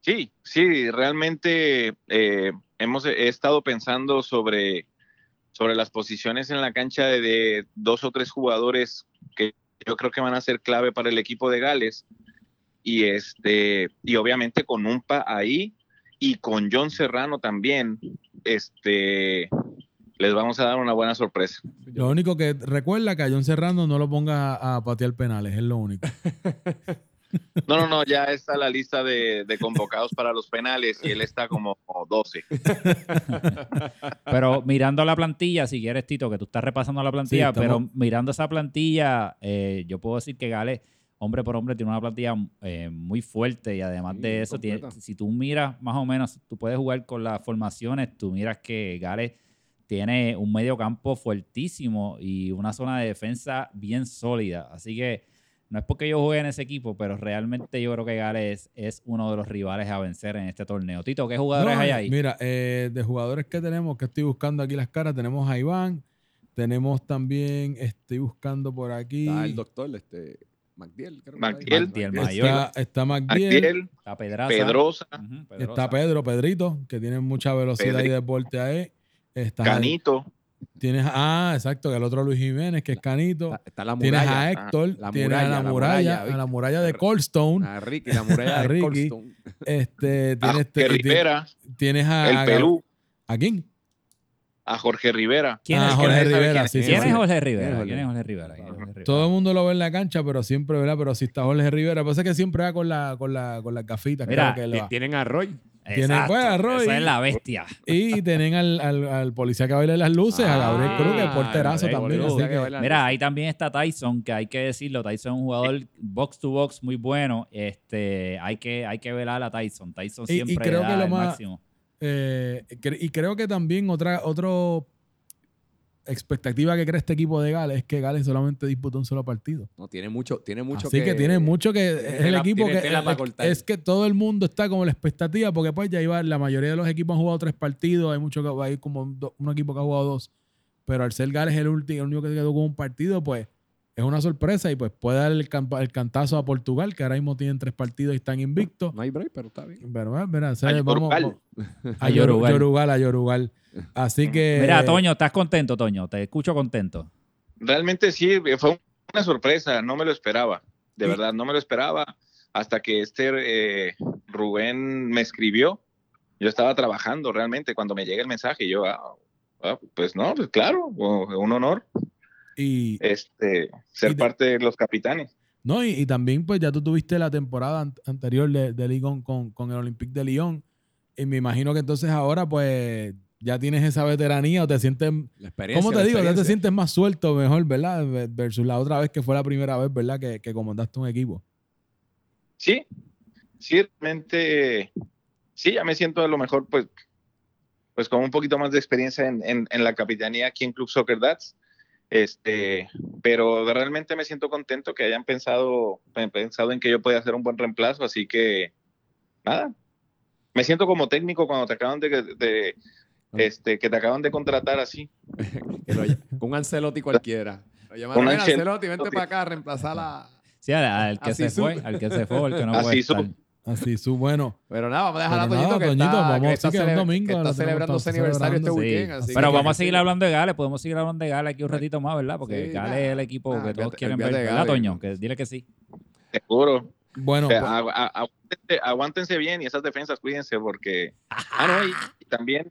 Sí, sí, realmente eh, hemos he estado pensando sobre, sobre las posiciones en la cancha de, de dos o tres jugadores que yo creo que van a ser clave para el equipo de Gales. Y este, y obviamente con Umpa ahí y con John Serrano también, este, les vamos a dar una buena sorpresa. Lo único que recuerda que a John Serrano no lo ponga a, a patear penales, es lo único. *laughs* No, no, no, ya está la lista de, de convocados para los penales y él está como 12. *laughs* Pero mirando la plantilla, si quieres, Tito, que tú estás repasando la plantilla, Sí, estamos- pero mirando esa plantilla, eh, yo puedo decir que Gales, hombre por hombre, tiene una plantilla eh, muy fuerte y además Sí, de eso, tiene- si tú miras más o menos, tú puedes jugar con las formaciones, tú miras que Gales tiene un medio campo fuertísimo y una zona de defensa bien sólida. Así que no es porque yo juegue en ese equipo, pero realmente yo creo que Gales es uno de los rivales a vencer en este torneo. Tito, ¿qué jugadores No, hay ahí? Mira, eh, de jugadores que tenemos, que estoy buscando aquí las caras, tenemos a Iván, tenemos también, estoy buscando por aquí. Está el doctor, este, MacDiel. creo que Macdiel. Macdiel mayor. Está, está McDiel, Ariel, Está Pedraza. Pedrosa, está Pedro, Pedrito, que tiene mucha velocidad y deporte ahí. Está, Canito. Tienes, ah, exacto, que el otro Luis Jiménez, que es Canito. Está, está la Tienes muralla. a Héctor, la tienes a muralla, la la muralla, muralla, a la muralla de Coldstone. A Ricky, la muralla *laughs* A de Ricky. Colston. Este, A tienes, Jorge te- Rivera, tienes a, el a- Perú, ¿A quién? A Jorge Rivera. ¿Quién Ah, es, Jorge Rivera, quién es? sí, ¿Quién sí. es Jorge Rivera? Todo el mundo lo ve en la cancha, pero siempre, ¿verdad? Pero si está Jorge Rivera, pasa que siempre va con la, con la, con las gafitas. Mira, creo que va. Tienen a Roy. Tiene, Exacto, pues, a Roy. Esa es la bestia. Y tienen al, al, al policía que baila las luces, a Gabriel Ah, Cruz, que es porterazo Gabriel también. Cruz. así que- Mira, ahí también está Tyson, que hay que decirlo. Tyson es un jugador box to box muy bueno. Este, hay que, hay que velar a Tyson. Tyson Y- y siempre creo da que lo el más- máximo. Eh, y creo que también otra otro expectativa que crea este equipo de Gales es que Gales solamente disputó un solo partido. No, tiene mucho, tiene mucho Así que, tiene mucho que es el equipo que es, que todo el mundo está como la expectativa porque pues ya iba la mayoría de los equipos han jugado tres partidos, hay mucho que hay como un equipo que ha jugado dos, pero al ser Gales el último, el único que quedó con un partido, pues es una sorpresa y pues puede dar el, el cantazo a Portugal que ahora mismo tienen tres partidos y están invictos. No hay break, pero está bien. Pero, mira, o sea, A vamos, *laughs* A a Yoru- Yorugal. Yorugal, a Yorugal. Así que Mira, Toño, ¿estás contento, Toño? Te escucho contento. Realmente sí, fue una sorpresa, no me lo esperaba, de Sí. verdad, no me lo esperaba hasta que este eh, Rubén me escribió. Yo estaba trabajando realmente cuando me llega el mensaje, yo, ah, ah, pues no, pues claro, un honor y, este, ser Y parte de los capitanes. No, y, y también, pues ya tú tuviste la temporada an- anterior de, de Lyon con, con el Olympique de Lyon. Y me imagino que entonces ahora, pues, ya tienes esa veteranía o te sientes. La experiencia. ¿Cómo te la digo? Ya te sientes más suelto, mejor, ¿verdad? Ve- Versus la otra vez que fue la primera vez, ¿verdad? Que, que comandaste un equipo. Sí, sí, realmente, sí, ya me siento a lo mejor, pues, pues con un poquito más de experiencia en, en- en la capitanía aquí en Club Soccer Dats. Este, pero realmente me siento contento que hayan pensado, pen- pensado en que yo podía hacer un buen reemplazo, así que nada. Me siento como técnico cuando te acaban de, de- este, que te acaban de contratar así. *laughs* Con un Ancelotti cualquiera. Lo llamaron, Un "Mira, Ancelotti. Ancelotti, vente para acá a reemplazar la... Sí, al, al que se fue, al que se fue, al que no Así puede estar. Así, su bueno. Pero nada, vamos a dejar a Toñito nada, que Toñito, está, vamos, que está, que un domingo, que está celebrando su aniversario este. Sí. weekend. así Pero que- vamos a seguir hablando de Gales, podemos seguir hablando de Gales aquí un ratito más, ¿verdad? Porque Sí, Gales nada, es el equipo que todos quieren ver, ¿verdad. Toño? Que dile que sí. Seguro. Bueno, O sea, pues, agu- aguántense, aguántense bien y esas defensas cuídense porque ah, no, y, y también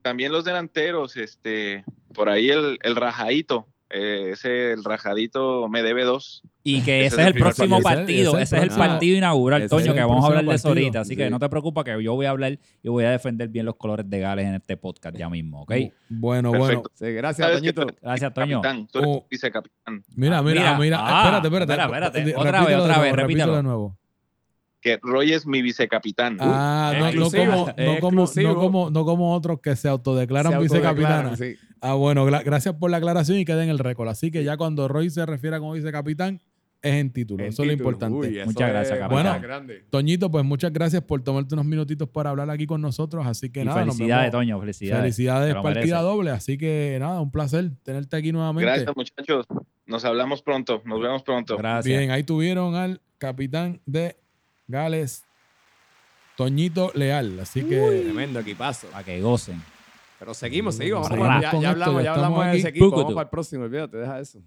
también los delanteros este por ahí el, el rajadito Eh, ese, el rajadito, me debe dos. Y que Ese ese, es el próximo partido. Ese- partido. ese Ese, es el partido inaugural, ese Toño, es que vamos a hablar de eso ahorita. Así que no te preocupes que yo voy a hablar y voy a defender bien los colores de Gales en este podcast ya mismo, ¿ok? Bueno, bueno. Sí, gracias, ¿Sabes que Toñito. Gracias, Toño. Capitán, tú eres Oh. vicecapitán. Mira, mira, mira. ah, espérate, espérate. espera, espérate. Otra vez, otra vez, repítelo repítelo. de nuevo. Que Roy es mi vicecapitán. Ah, no, no como, no, como, no, como, no como otros que se autodeclaran Se vicecapitana. autodeclaran, sí. Ah, bueno, gra- gracias por la aclaración y queda en el récord. Así que ya cuando Roy se refiere como vicecapitán, es en título. En Eso es lo importante. Uy, Muchas gracias, capitán. Bueno, grande. Toñito, pues muchas gracias por tomarte unos minutitos para hablar aquí con nosotros. Así que Y nada, felicidades. Toño, felicidades. Felicidades, partida doble. Así que nada, un placer tenerte aquí nuevamente. Gracias, muchachos. Nos hablamos pronto. Nos vemos pronto. Gracias. Bien, ahí tuvieron al capitán de Gales, Toñito Leal. Así que Tremendo equipazo. Para que gocen. Pero seguimos, seguimos. Seguimos Vamos, ya, ya esto, hablamos, ya ya estamos hablamos de ese equipo. Vamos para el próximo, olvídate, deja eso.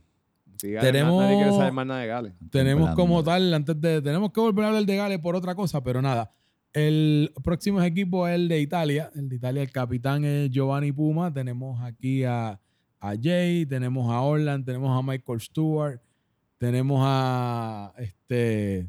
Si Tenemos- Nadie quiere saber más nada de Gales. tenemos como tal, antes de, tenemos que volver a hablar de Gales por otra cosa, pero nada. El próximo equipo es el de Italia. El de Italia, el capitán es Giovanni Puma. Tenemos aquí a, a Jay, tenemos a Orland, tenemos a Michael Stewart, tenemos a este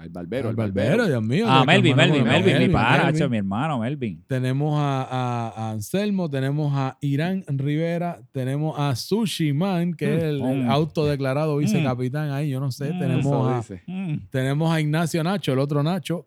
Al Barbero, al Barbero. Dios mío. Ah, el Melvin, Melvin, Melvin, mi pana, mi hermano, Melvin. Tenemos a, a- a Anselmo, tenemos a Irán Rivera, tenemos a Sushi Man, que es el, el Mm. autodeclarado vicecapitán ahí, yo no sé. Mm. Tenemos Eso a, dice. Mm. tenemos a Ignacio Nacho, el otro Nacho.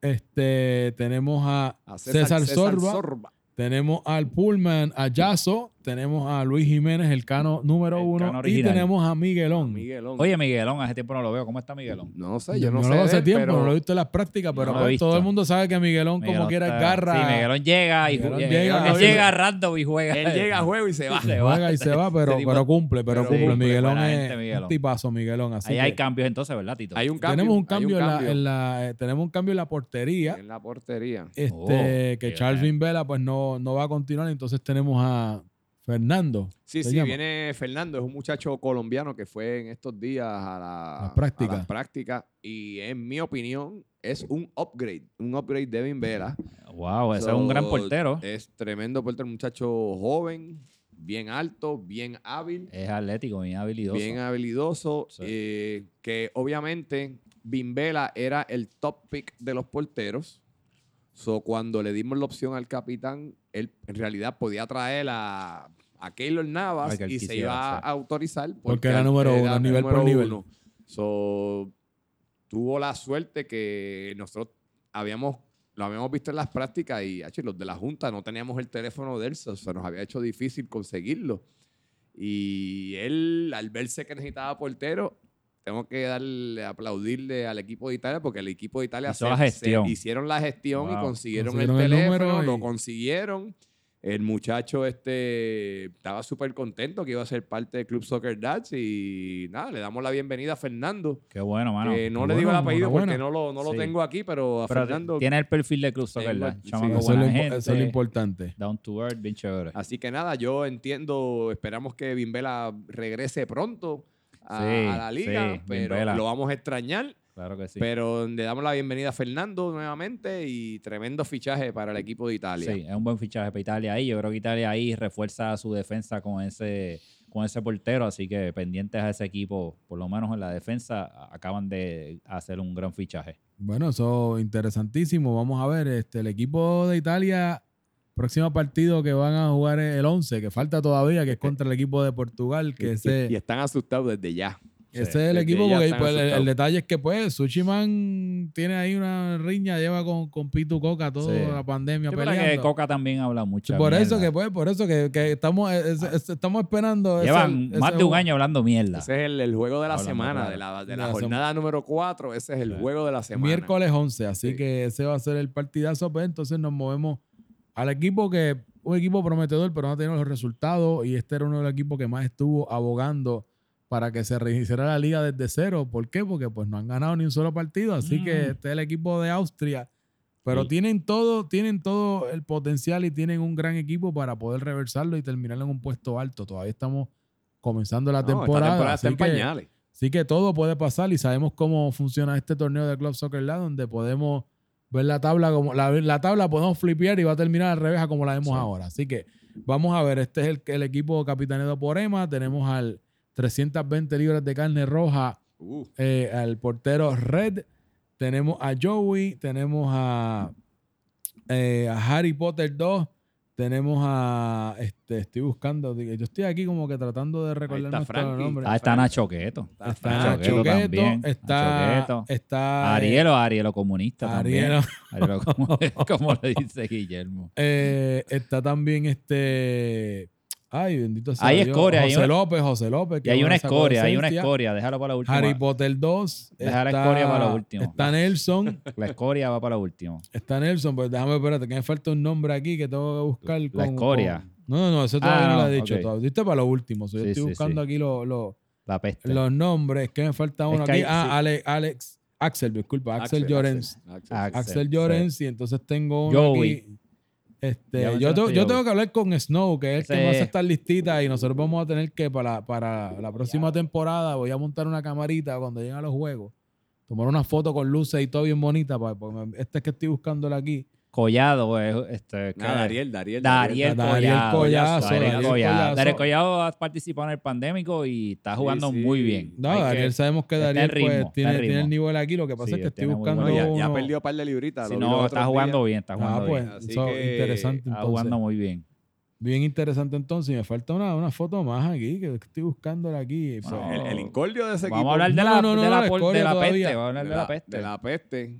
Este, tenemos a, A César, Sorba, tenemos al Pullman, a Yaso, tenemos a Luis Jiménez, el cano número El uno, cano y original. tenemos a Miguelón. Miguelón. Oye, Miguelón, hace tiempo no lo veo. ¿Cómo está Miguelón? no sé, yo no, no sé. lo veo hace él, tiempo, pero no lo he visto en las prácticas, pero No lo he pues, todo el mundo sabe que Miguelón, como Miguelón quiera está- garra. Sí, Miguelón llega y Miguelón llega, él oye. llega random y juega. él llega a juego y se va. *laughs* Se va. juega y se va, pero, Ese tipo- pero cumple, pero pero cumple. cumple, Miguelón buena es gente, Miguelón. un tipazo, Miguelón. Así Ahí que hay cambios entonces, ¿verdad, Tito? Hay un cambio. tenemos un hay cambio, en, la, en la- eh, tenemos un cambio en la portería. en la portería. Este, Oh, que qué Charles bien. Vela pues no, no va a continuar, entonces tenemos a Fernando. Sí, sí, llama. viene Fernando, es un muchacho colombiano que fue en estos días a la, Las prácticas. a las prácticas y en mi opinión es un upgrade, un upgrade de Devin Vela. Wow, ese So, es un gran portero. Es tremendo portero, un muchacho joven, bien alto, bien hábil, Es atlético, bien habilidoso. bien habilidoso, Sí. eh, que obviamente Bimbela era el top pick de los porteros. So, cuando le dimos la opción al capitán, él en realidad podía traer a, a Keylor Navas y se iba a autorizar. Porque era número uno, nivel por nivel. uno. So, tuvo la suerte que nosotros habíamos, lo habíamos visto en las prácticas y achi, los de la Junta no teníamos el teléfono de él, so, se nos había hecho difícil conseguirlo. Y él, al verse que necesitaba portero, tengo que darle, aplaudirle al equipo de Italia porque el equipo de Italia Hizo la gestión. hicieron la gestión y consiguieron, Consiguieron el el teléfono, lo consiguieron. El muchacho este estaba súper contento que iba a ser parte del Club Soccer Dads y nada, le damos la bienvenida a Fernando. Qué bueno, mano. que no qué le digo el bueno, apellido porque no lo, no lo tengo aquí, pero a Pero Fernando. tiene el perfil de Club Soccer, gente, eso es lo importante. Down to earth, bien chévere. Así que nada, yo entiendo, esperamos que Bimbela regrese pronto a, Sí, a la liga, sí, pero lo vamos a extrañar. Claro que sí. Pero le damos la bienvenida a Fernando nuevamente y tremendo fichaje para el equipo de Italia. Sí, es un buen fichaje para Italia ahí. Yo creo que Italia ahí refuerza su defensa con ese, con ese portero, así que pendientes a ese equipo, por lo menos en la defensa, acaban de hacer un gran fichaje. Bueno, eso interesantísimo. Vamos a ver, este, el equipo de Italia, próximo partido que van a jugar es el 11, que falta todavía, que es contra el equipo de Portugal, que Y- ese, y, están asustados desde ya. ese Sí, es el equipo, porque pues, el, detalle es que pues Sushiman tiene ahí una riña, lleva con, con Pitu Coca toda Sí. la pandemia Sí, pero que peleando. Coca también habla mucho. por eso que pues, por eso que, que estamos, es- es- estamos esperando. Llevan ese más de un año hablando mierda. Ese es el, el juego de la Hablando semana, de la, de la la jornada número 4. Ese es el Sí. juego de la semana. Miércoles 11, así Sí. que ese va a ser el partidazo. Pues entonces nos movemos al equipo que, un equipo prometedor, pero no ha tenido los resultados. Y este era uno de los equipos que más estuvo abogando para que se reiniciara la liga desde cero. ¿Por qué? Porque pues no han ganado ni un solo partido. Así Mm. que este es el equipo de Austria. Pero Sí. tienen todo, tienen todo el potencial y tienen un gran equipo para poder reversarlo y terminar en un puesto alto. Todavía estamos comenzando la No, temporada. temporada está así en que- pañales. Así que todo puede pasar y sabemos cómo funciona este torneo de Club Soccer League, donde podemos ver la tabla como la, la tabla podemos flipear y va a terminar al revés a como la vemos Sí. ahora. Así que vamos a ver, este es el, el equipo capitaneado por Emma. Tenemos al 320 libras de carne roja, Uh, eh, al portero Red. Tenemos a Joey, tenemos a, eh, a Harry Potter 2. Tenemos a. Este, estoy buscando. Yo estoy aquí como que tratando de recordar está nuestro Frankie. nombre. Ah, está Nacho Queto. Está Nacho Queto también, está, Nacho Queto. está Arielo, Arielo comunista Arielo. también. *laughs* Arielo como, *laughs* como le dice Guillermo. Eh, está también este. Ay, bendito sea Hay Dios. escoria, hay José una- López, José López. Y hay una escoria, hay una escoria. Déjalo para la última. Harry Potter 2. Deja la escoria para lo último. Está Nelson. La escoria va para la última. Está Nelson. Pues déjame espérate, que me falta un nombre aquí que tengo que buscar. La con- escoria. con- No, no, no, eso todavía Ah, no lo he dicho. ok. todavía. Diste para lo último. so, yo Sí, estoy buscando sí. aquí lo- lo- La peste. los nombres. Que me falta uno que aquí. hay- ah, sí. Ale- Alex. Axel, disculpa. Axel, Llorens. Axel. Llorens. Y entonces tengo uno aquí. Este, yo, tengo, yo tengo que hablar con Snow, que es el que me hace estas listitas y nosotros vamos a tener que para, para la próxima temporada voy a montar una camarita cuando lleguen a los juegos, tomar una foto con luces y todo bien bonita, para, porque este es que estoy buscándole aquí. Collado, este, que- Dariel, Dariel. Dariel Dariel Collado. Collazo, Dariel Dariel Collado. Collazo. Dariel Collado ha participado en el pandémico y está jugando sí. muy bien. No, Hay que- Dariel, sabemos que está en Dariel ritmo, pues, tiene, tiene el nivel aquí, lo que pasa Sí, es que estoy buscando buen No, ya, ya uno- perdió un par de libritas. Vi no, está jugando días. bien, está Ah, jugando pues, bien. Así que- interesante Está entonces. jugando muy bien. Bien interesante entonces. Me falta una, una foto más aquí, que estoy buscándola aquí. Bueno, El, el incordio de ese Vamos a equipo. hablar la, no, no, de la, peste. Vamos a hablar de la peste. De la peste.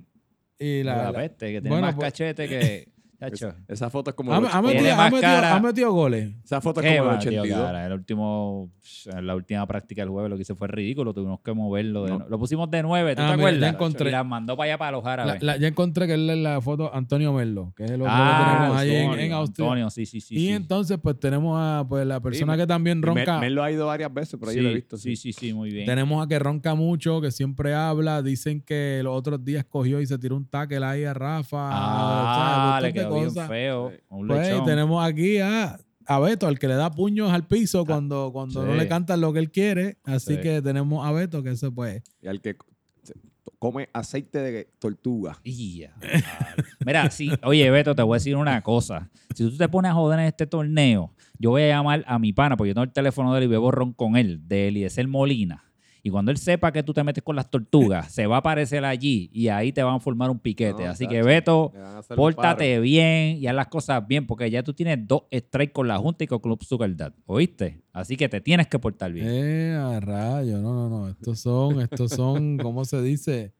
Y la la- peste, que tiene bueno, más pues- cachete que. Chacho. Esa foto es como. ha, metido, ha metido- cara. ha metido goles. Esa foto es como el va, tío, 82. cara, el último, en la última práctica del jueves lo que hice fue ridículo. Tuvimos que moverlo. de No. no- Lo pusimos de nueve, ¿tú Ah, te mira, ya acuerdas? encontré. Y las mandó para allá para los La- árabes. la- ya encontré que es la foto Antonio Merlo, que es el otro ah, que tenemos ahí en, Austria. Antonio, sí, sí, sí. y sí. entonces, pues tenemos a pues, la persona que también ronca. Me, lo ha ido varias veces, por ahí sí, lo he visto. sí, sí, sí, muy bien. Tenemos a que ronca mucho, que siempre habla. Dicen que los otros días cogió y se tiró un tackle ahí a Rafa. Ah, Un bien feo. Pues lechón. tenemos aquí a, a Beto, al que le da puños al piso cuando, cuando no le cantan lo que él quiere. Así Sí. que tenemos a Beto, que ese pues. Y al que se- come aceite de tortuga. Claro. Mira, sí, oye, Beto, te voy a decir una cosa. Si tú te pones a joder en este torneo, yo voy a llamar a mi pana, porque yo tengo el teléfono de él y bebo ron con él, de Eliezer Molina. Y cuando él sepa que tú te metes con las tortugas, se va a aparecer allí y ahí te van a formar un piquete. No, Así que, Beto, pórtate bien y haz las cosas bien, porque ya tú tienes dos strikes con la Junta y con Club Zuckerdat. ¿Oíste? Así que te tienes que portar bien. Eh, a rayo, no, no, no. Estos son, estos son, ¿cómo se dice?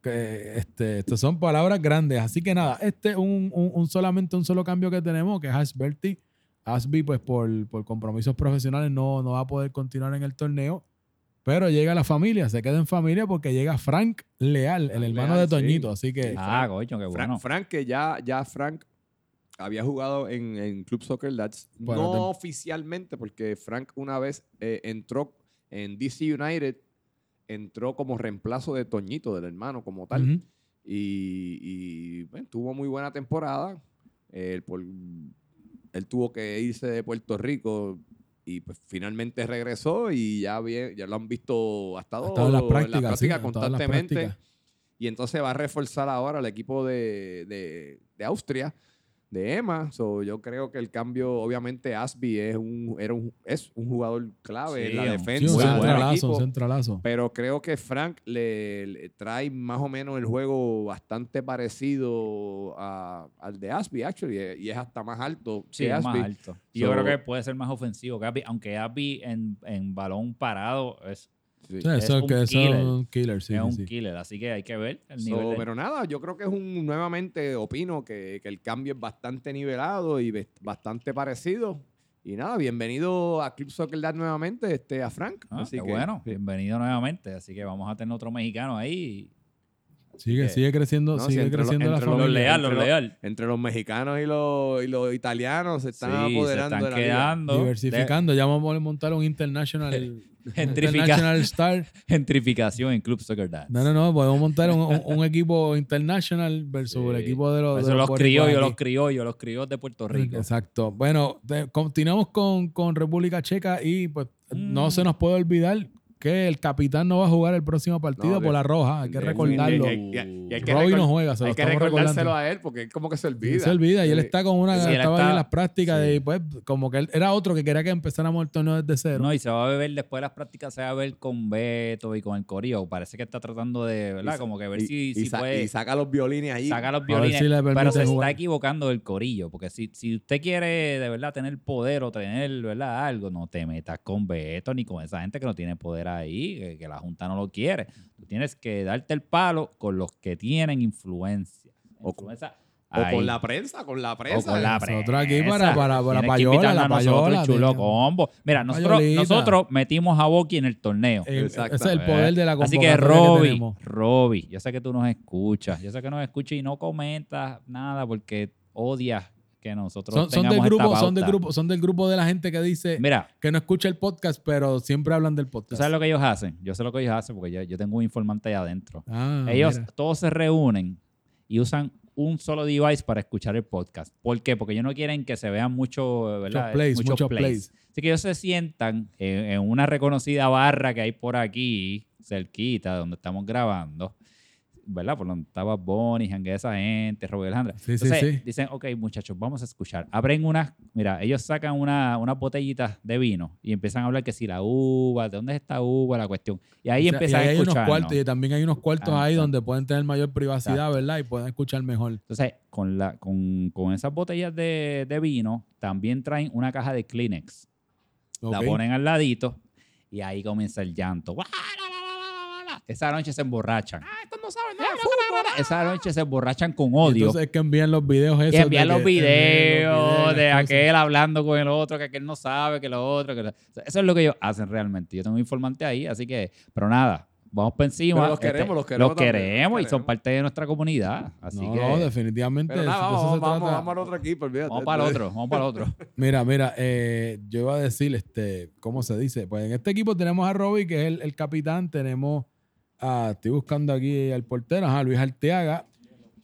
Que, este, estos son palabras grandes. Así que nada, este es un, un- un solamente un solo cambio que tenemos, que es Asberti. Asby, pues por, por compromisos profesionales, no, no va a poder continuar en el torneo. Pero llega la familia, se queda en familia porque llega Frank Leal, el Frank hermano Leal, de sí. Toñito. Así que ah, coño, qué Frank, bueno. Frank, que ya, ya Frank había jugado en, en Club Soccer Lads. Bueno, no te- oficialmente, porque Frank una vez eh, entró en DC United, entró como reemplazo de Toñito, del hermano, como tal. Y, y, bueno, tuvo muy buena temporada. Él, por- él tuvo que irse de Puerto Rico y pues finalmente regresó y ya, bien, ya lo han visto, ha estado, Ha estado en las prácticas, sí, en las constantemente. prácticas. Y entonces va a reforzar ahora el equipo de, de- de Austria, de EMA. So, yo creo que el cambio, obviamente, Asby es un, era un, es un jugador clave Sí, en la un- Sí, defensa un centralazo, un equipo. centralazo. Pero creo que Frank le, le trae más o menos el juego bastante parecido a- al de Asby, actually, y es hasta más alto Sí, que es más Asby. alto. Y yo So- creo que puede ser más ofensivo que aunque Abby en, en balón parado es, Sí. Sí, es eso, un que eso killer. es un killer, sí, es un sí. killer, así que hay que ver el So, nivel. de- pero nada, yo creo que es un, nuevamente opino que, que el cambio es bastante nivelado y bastante parecido. Y nada, bienvenido a Club Soccer Dad nuevamente, este, a Frank. Ah, Así qué que, bueno, bienvenido nuevamente. Así que vamos a tener otro mexicano ahí. Sigue, sigue creciendo, No, sigue entre lo- creciendo la Los Los familia. leal, los entre leal. Entre los mexicanos y los, y los italianos se están Sí, se apoderando están de la liga. quedando. Diversificando, ya vamos a montar un international, *laughs* international star. *laughs* Gentrificación en Club Soccer Dad. No, no, no, podemos montar un, un- un equipo international versus Sí. el equipo de los, de Eso los los criollos, los criollos, los criollos de Puerto Rico. Exacto. Bueno, te- continuamos con, con República Checa y pues no Mm. se nos puede olvidar que el capitán no va a jugar el próximo partido No, por la roja. Hay que recordarlo. y- hay que Robbie recor- no juega, se lo Hay que recordárselo recordando. a él porque él como que se olvida. se olvida y él está con una Sí, estaba ahí en las prácticas sí. y pues como que él era otro que quería que empezáramos el torneo desde cero. No, y se va a beber después de las prácticas, se va a ver con Beto y con el Corillo. Parece que está tratando de, ¿verdad? Y- Como que ver y, si, y si sa- puede y saca los violines ahí. sacar los violines. si pero se jugar. está equivocando el Corillo. Porque si, si usted quiere de verdad tener poder o tener, ¿verdad? Algo, no te metas con Beto ni con esa gente que no tiene poder ahí, que, que la Junta no lo quiere. Tú tienes que darte el palo con los que tienen influencia. O con- Influencia O ahí. con la prensa, con la O prensa. con la Nosotros aquí prensa. para- para- para payola, la nosotros, payola, el chulo combo. Mira, nosotros, metimos a Boki en el torneo. Eh, Exacto. ese es el poder de la Así que Roby, tenemos. Roby, yo sé que tú nos escuchas, yo sé que nos escuchas y no comentas nada porque odias que nosotros Son, son del grupo, esta son del grupo, son del grupo de la gente que dice Mira, que no escucha el podcast, pero siempre hablan del ¿tú podcast. sabes lo que ellos hacen? Yo sé lo que ellos hacen porque yo, yo tengo un informante allá adentro. Ah, ellos mira. todos se reúnen y usan un solo device para escuchar el podcast. ¿Por qué? Porque ellos no quieren que se vean mucho, ¿verdad? Muchos plays, muchos plays. Así que ellos se sientan en, en una reconocida barra que hay por aquí, cerquita, donde estamos grabando, ¿verdad? Por donde estaba Bonnie, Jangue, esa gente, Robert Alejandra. Sí, sí, Entonces, sí. dicen, ok, muchachos, vamos a escuchar. Abren unas, mira, ellos sacan una, unas botellitas de vino y empiezan a hablar que si la uva, de dónde es esta uva, la cuestión. Y ahí O sea, empiezan y ahí a hay unos escuchar. cuartos, y también hay unos cuartos Ah, ahí exacto. donde pueden tener mayor privacidad, Exacto. ¿verdad? Y pueden escuchar mejor. Entonces, con, la, con, con esas botellas de, de vino, también traen una caja de Kleenex. La ponen al ladito y ahí comienza el llanto. Esa noche se emborrachan. Esa noche se emborrachan con odio. Entonces es que envían los videos esos. Y envían de los que- envían videos los videos, de cosas. aquel hablando con el otro, que aquel no sabe, que lo otro. Que lo- Eso es lo que ellos hacen realmente. Yo tengo un informante ahí, así que, pero nada, vamos para encima. Pero los queremos, los queremos Los queremos los y son parte de nuestra comunidad. Así no, que no, definitivamente. Pero nada, vamos, vamos, trata. vamos al otro equipo, olvídate. vamos para el otro, vamos para el otro. *laughs* Mira, mira, eh, yo iba a decir, este, ¿cómo se dice? Pues en este equipo tenemos a Robbie, que es el, el capitán, tenemos a, estoy buscando aquí al portero, a Luis Arteaga,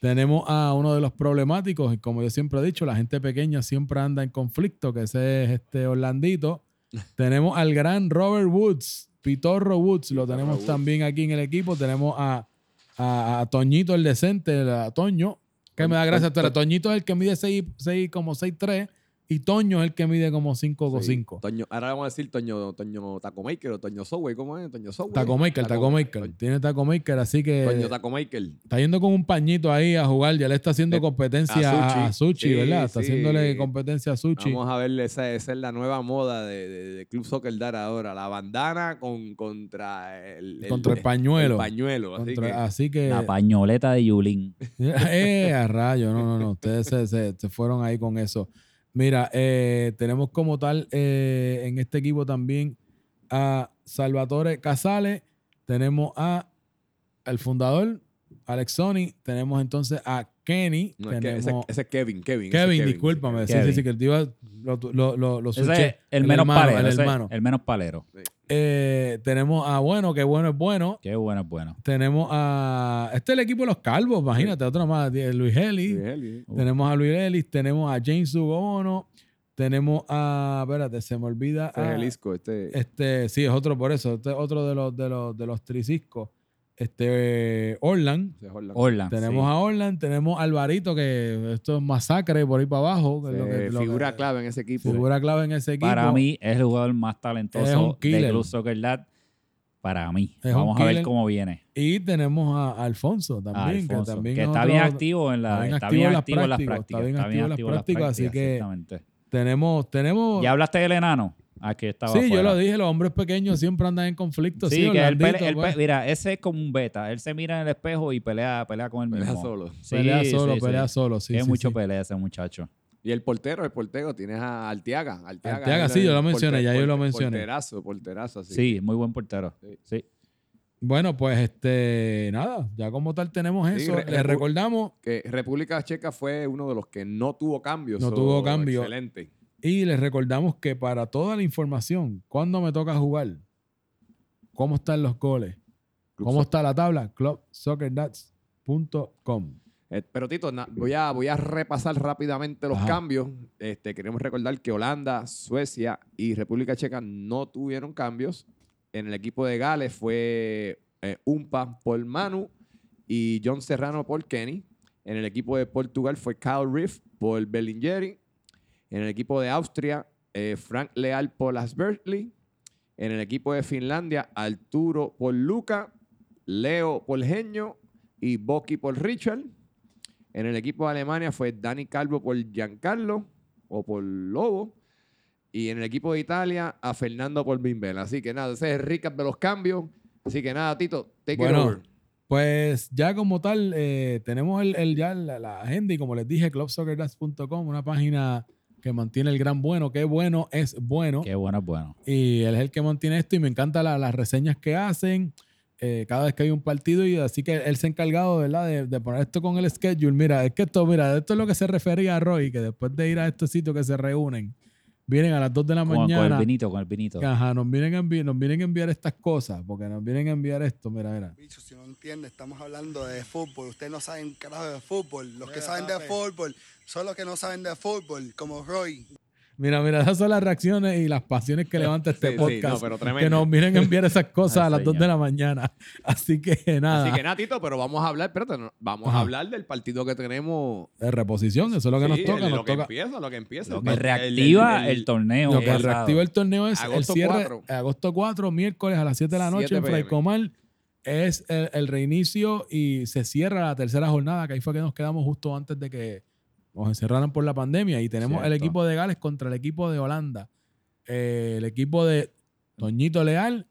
tenemos a uno de los problemáticos, y como yo siempre he dicho, la gente pequeña siempre anda en conflicto, que ese es este Orlandito. *laughs* tenemos al gran Robert Woods, Pitorro Woods, lo tenemos también aquí en el equipo, tenemos a, a- a Toñito el decente, a Toño, que me da gracia, pero Toñito es el que mide 6, como 6'3 y Toño es el que mide como 5 o Sí. 5. Toño, ahora vamos a decir Toño, Toño Taco Maker o Toño Subway, ¿cómo es? Toño Subway. Taco Maker, Taco Maker. Tiene Taco Maker, así que Toño Taco Maker. está yendo con un pañito ahí a jugar. Ya le está haciendo De- competencia a a, a Sushi. Sushi, Sí, ¿verdad? Está sí. haciéndole competencia a Sushi. Vamos a ver, esa, esa es la nueva moda de, de- de Club Soccer Dar ahora. La bandana con, contra el, Contra el pañuelo. el pañuelo. Así que, así que. La pañoleta de Yulín. *laughs* eh, a rayo, no, no, no. Ustedes se, se- se fueron ahí con eso. Mira, eh, tenemos como tal eh, en este equipo también a Salvatore Casale, tenemos a el fundador, Alex Sony, tenemos entonces a Kenny, no, ese, tenemos ese es Kevin, Kevin. Kevin, discúlpame, sí, Kevin. sí, sí, que el tío lo, lo, lo, lo Ese switché. es el, menos hermano, palero. el hermano. menos palero. Eh, tenemos a Bueno, que bueno es bueno. Qué bueno es bueno. Tenemos a. Este es el equipo de los calvos, imagínate, otro más. Luis. Sí, sí. Tenemos a Luis Ellis, tenemos a James Ugono, tenemos a. Espérate, se me olvida. Este es el Isco, este. este, sí, es otro por eso. Este es otro de los, de los, de los triciscos. Este, Orlando. Orland. Tenemos a Orland, tenemos a Alvarito, que esto es masacre por ahí para abajo. que es lo que- lo que- figura clave en ese equipo. Figura clave en ese equipo. Para mí es el jugador más Es un talentoso de. Club Soccer Dad. Para mí. Es Vamos a ver cómo viene. Y tenemos a Alfonso también, Alfonso, que también que es está otro- bien activo en la, está bien activo en las prácticas. Está bien activo en las prácticas, así que tenemos, tenemos ¿Ya hablaste del enano? Aquí estaba Sí, yo lo dije, los hombres pequeños siempre andan en conflicto. Sí, Sí, que él Orlandito, pelea- él pues, mira, ese es como un beta. Él se mira en el espejo y pelea, pelea con él Pelea mismo. solo. Sí, pelea sí, solo, sí. pelea solo. Sí, Tiene sí, mucho sí. pelea ese muchacho. Y el portero, el portero, tienes a Arteaga. Arteaga, Arteaga, es sí, yo lo mencioné, ya yo lo mencioné. Porterazo, porterazo, así. Sí, muy buen portero. Sí. Sí. Bueno, pues este, nada, ya como tal tenemos Sí, eso. re- Les recordamos Que República Checa fue uno de los que no tuvo cambios. No tuvo cambio. Excelente. Y les recordamos que para toda la información, cuándo me toca jugar, cómo están los goles, cómo está la tabla, clubsoccerdats.com. Eh, pero Tito, na- voy, a, voy a repasar rápidamente los Ajá. cambios. Este, queremos recordar que Holanda, Suecia y República Checa no tuvieron cambios. En el equipo de Gales fue eh, Umpa por Manu y John Serrano por Kenny. En el equipo de Portugal fue Kyle Riff por Bellingeri. En el equipo de Austria, eh, Frank Leal por Las Berkeley. En el equipo de Finlandia, Arturo por Luca, Leo por Genio y Boki por Richard. En el equipo de Alemania fue Dani Calvo por Giancarlo o por Lobo. Y en el equipo de Italia, a Fernando por Bimbel. Así que nada, ese es recap de los cambios. Así que nada, Tito, take Bueno, it over. Pues ya como tal, eh, tenemos el, el- ya la, la agenda y como les dije, clubsoccerdads.com, una página que mantiene el gran bueno. Qué bueno es bueno. Qué bueno es bueno. Y él es el que mantiene esto y me encantan las reseñas que hacen eh, cada vez que hay un partido y así que él se ha encargado ¿verdad? De, de poner esto con el schedule. Mira, es que esto, mira, esto es lo que se refería a Roy, que después de ir a estos sitios que se reúnen, vienen a las 2 de la Con, con mañana. el vinito, con el vinito. Ajá, nos vienen, a nos vienen a enviar estas cosas, porque nos vienen a enviar esto, mira, mira. Bicho, si no entiende, estamos hablando de fútbol. Ustedes no saben carajo de fútbol. Los que saben de fútbol son los que no saben de fútbol, como Roy. Mira, mira, esas son las reacciones y las pasiones que *laughs* levanta este Sí, sí, podcast. no, pero que nos a enviar esas *laughs* cosas a las 2 de la mañana. Así que nada, Así que nada, Tito, pero vamos a hablar, espérate, no, vamos Ajá. a hablar del partido que tenemos. de reposición, eso es lo que nos toca. el- Nos lo que empieza, lo que empieza. Lo El- que el- reactiva el, el- torneo. Lo que pasado. reactiva el torneo es el Agosto cierre 4. agosto 4, miércoles a las 7 de la noche 7 en Fray PM. Comal. Es el, el reinicio y se cierra la tercera jornada, que ahí fue que nos quedamos justo antes de que nos encerraran por la pandemia. Y tenemos el equipo de Gales contra el equipo de Holanda. Eh, el equipo de Toñito Leal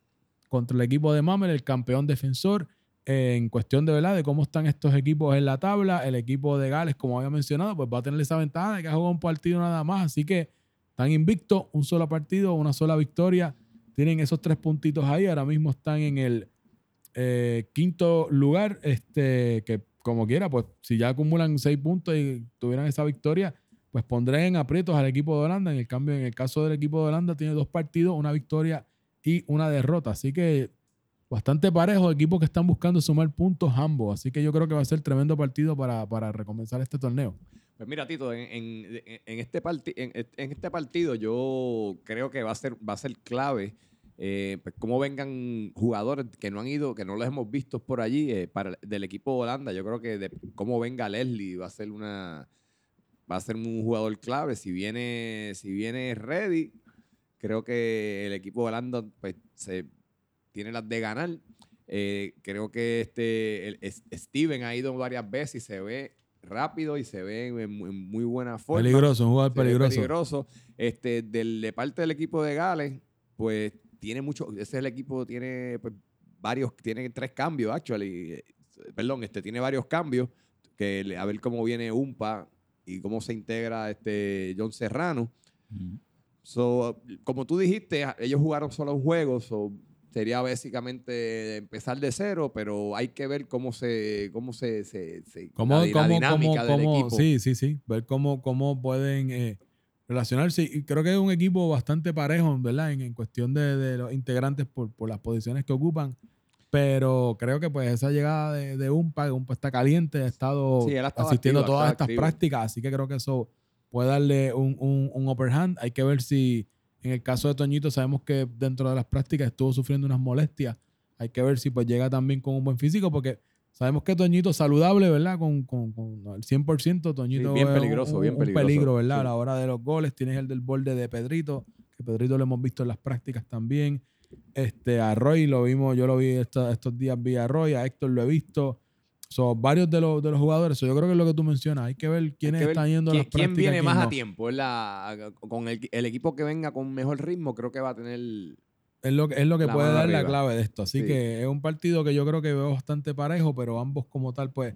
contra el equipo de Mamel, el campeón defensor. Eh, en cuestión de verdad de cómo están estos equipos en la tabla, el equipo de Gales, como había mencionado, pues va a tener esa ventaja de que ha jugado un partido nada más. Así que están invictos, un solo partido, una sola victoria. Tienen esos tres puntitos ahí. Ahora mismo están en el eh, quinto lugar. Este, que como quiera, pues si ya acumulan seis puntos y tuvieran esa victoria, pues pondré en aprietos al equipo de Holanda. En el cambio, en el caso del equipo de Holanda, tiene dos partidos, una victoria y una derrota. Así que bastante parejo, equipos que están buscando sumar puntos ambos. Así que yo creo que va a ser tremendo partido para, para recomenzar este torneo. Pues mira, Tito, en, en- en este en, en este partido yo creo que va a ser, va a ser clave eh, pues, cómo vengan jugadores que no han ido, que no los hemos visto por allí, eh, para, del equipo de Holanda. Yo creo que de cómo venga Leslie va a ser una va a ser un jugador clave. Si viene, si viene ready, creo que el equipo de Holanda pues, se tiene las de ganar. Eh, creo que este el- es- Steven ha ido varias veces y se ve rápido y se ve en, en muy buena forma. Peligroso, un jugador peligroso. peligroso. Este, del, de parte del equipo de Gales, pues tiene mucho, ese es el equipo, tiene pues, varios, tiene tres cambios, actually. Eh, Perdón, este, tiene varios cambios, que a ver cómo viene Umpa y cómo se integra este John Serrano. So, como tú dijiste, ellos jugaron solo un juego, so, sería básicamente empezar de cero, pero hay que ver cómo se, cómo se, se, se- ¿Cómo, la, la cómo, dinámica cómo- del cómo- equipo. Sí, sí, sí. Ver cómo, cómo pueden eh, relacionarse. Y creo que es un equipo bastante parejo, ¿verdad? En, en cuestión de, de los integrantes por, por las posiciones que ocupan. Pero creo que pues esa llegada de, de Umpa, que Umpa está caliente, ha estado Sí, asistiendo activo, a todas estas activo. prácticas, así que creo que eso puede darle un, un, un upper hand. Hay que ver si, en el caso de Toñito, sabemos que dentro de las prácticas estuvo sufriendo unas molestias. Hay que ver si pues llega también con un buen físico, porque sabemos que Toñito saludable, ¿verdad? Con, con, con el 100%, Toñito bien es un- peligroso, un, bien un peligroso, peligro, ¿verdad? sí. A la hora de los goles. Tienes el del borde de Pedrito, que Pedrito lo hemos visto en las prácticas también. Este, a Roy lo vimos, yo lo vi esta- estos días, vi a Roy, a Héctor lo he visto. Son varios de los, de los jugadores. So, yo creo que es lo que tú mencionas. Hay que ver quiénes que ver están yendo a ¿Quién, las quién prácticas. viene más quién a no. tiempo? ¿verdad? Con el, el equipo que venga con mejor ritmo, creo que va a tener. Es lo, que- es lo que La puede dar la clave de esto. Así Sí. que es un partido que yo creo que veo bastante parejo, pero ambos como tal, pues,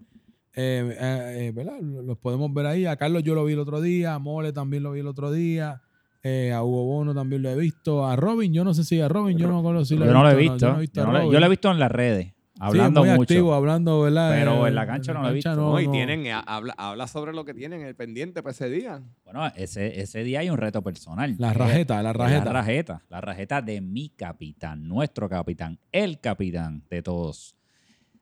eh, eh, eh, ¿verdad? Los podemos ver ahí. A Carlos yo lo vi el otro día, a Mole también lo vi el otro día, eh, a Hugo Bono también lo he visto, a Robin, yo no sé si a Robin, yo no me acuerdo si lo Yo no lo he visto, no yo lo he visto en las redes, hablando sí, es muy mucho. activo, hablando, ¿verdad? Pero Eh, en la cancha no lo he visto. No, y tienen, ha- habla, habla sobre lo que tienen el pendiente para ese día. Bueno, ese, ese día hay un reto personal. La Eh, rajeta, la rajeta. La rajeta. La rajeta de mi capitán, nuestro capitán, el capitán de todos.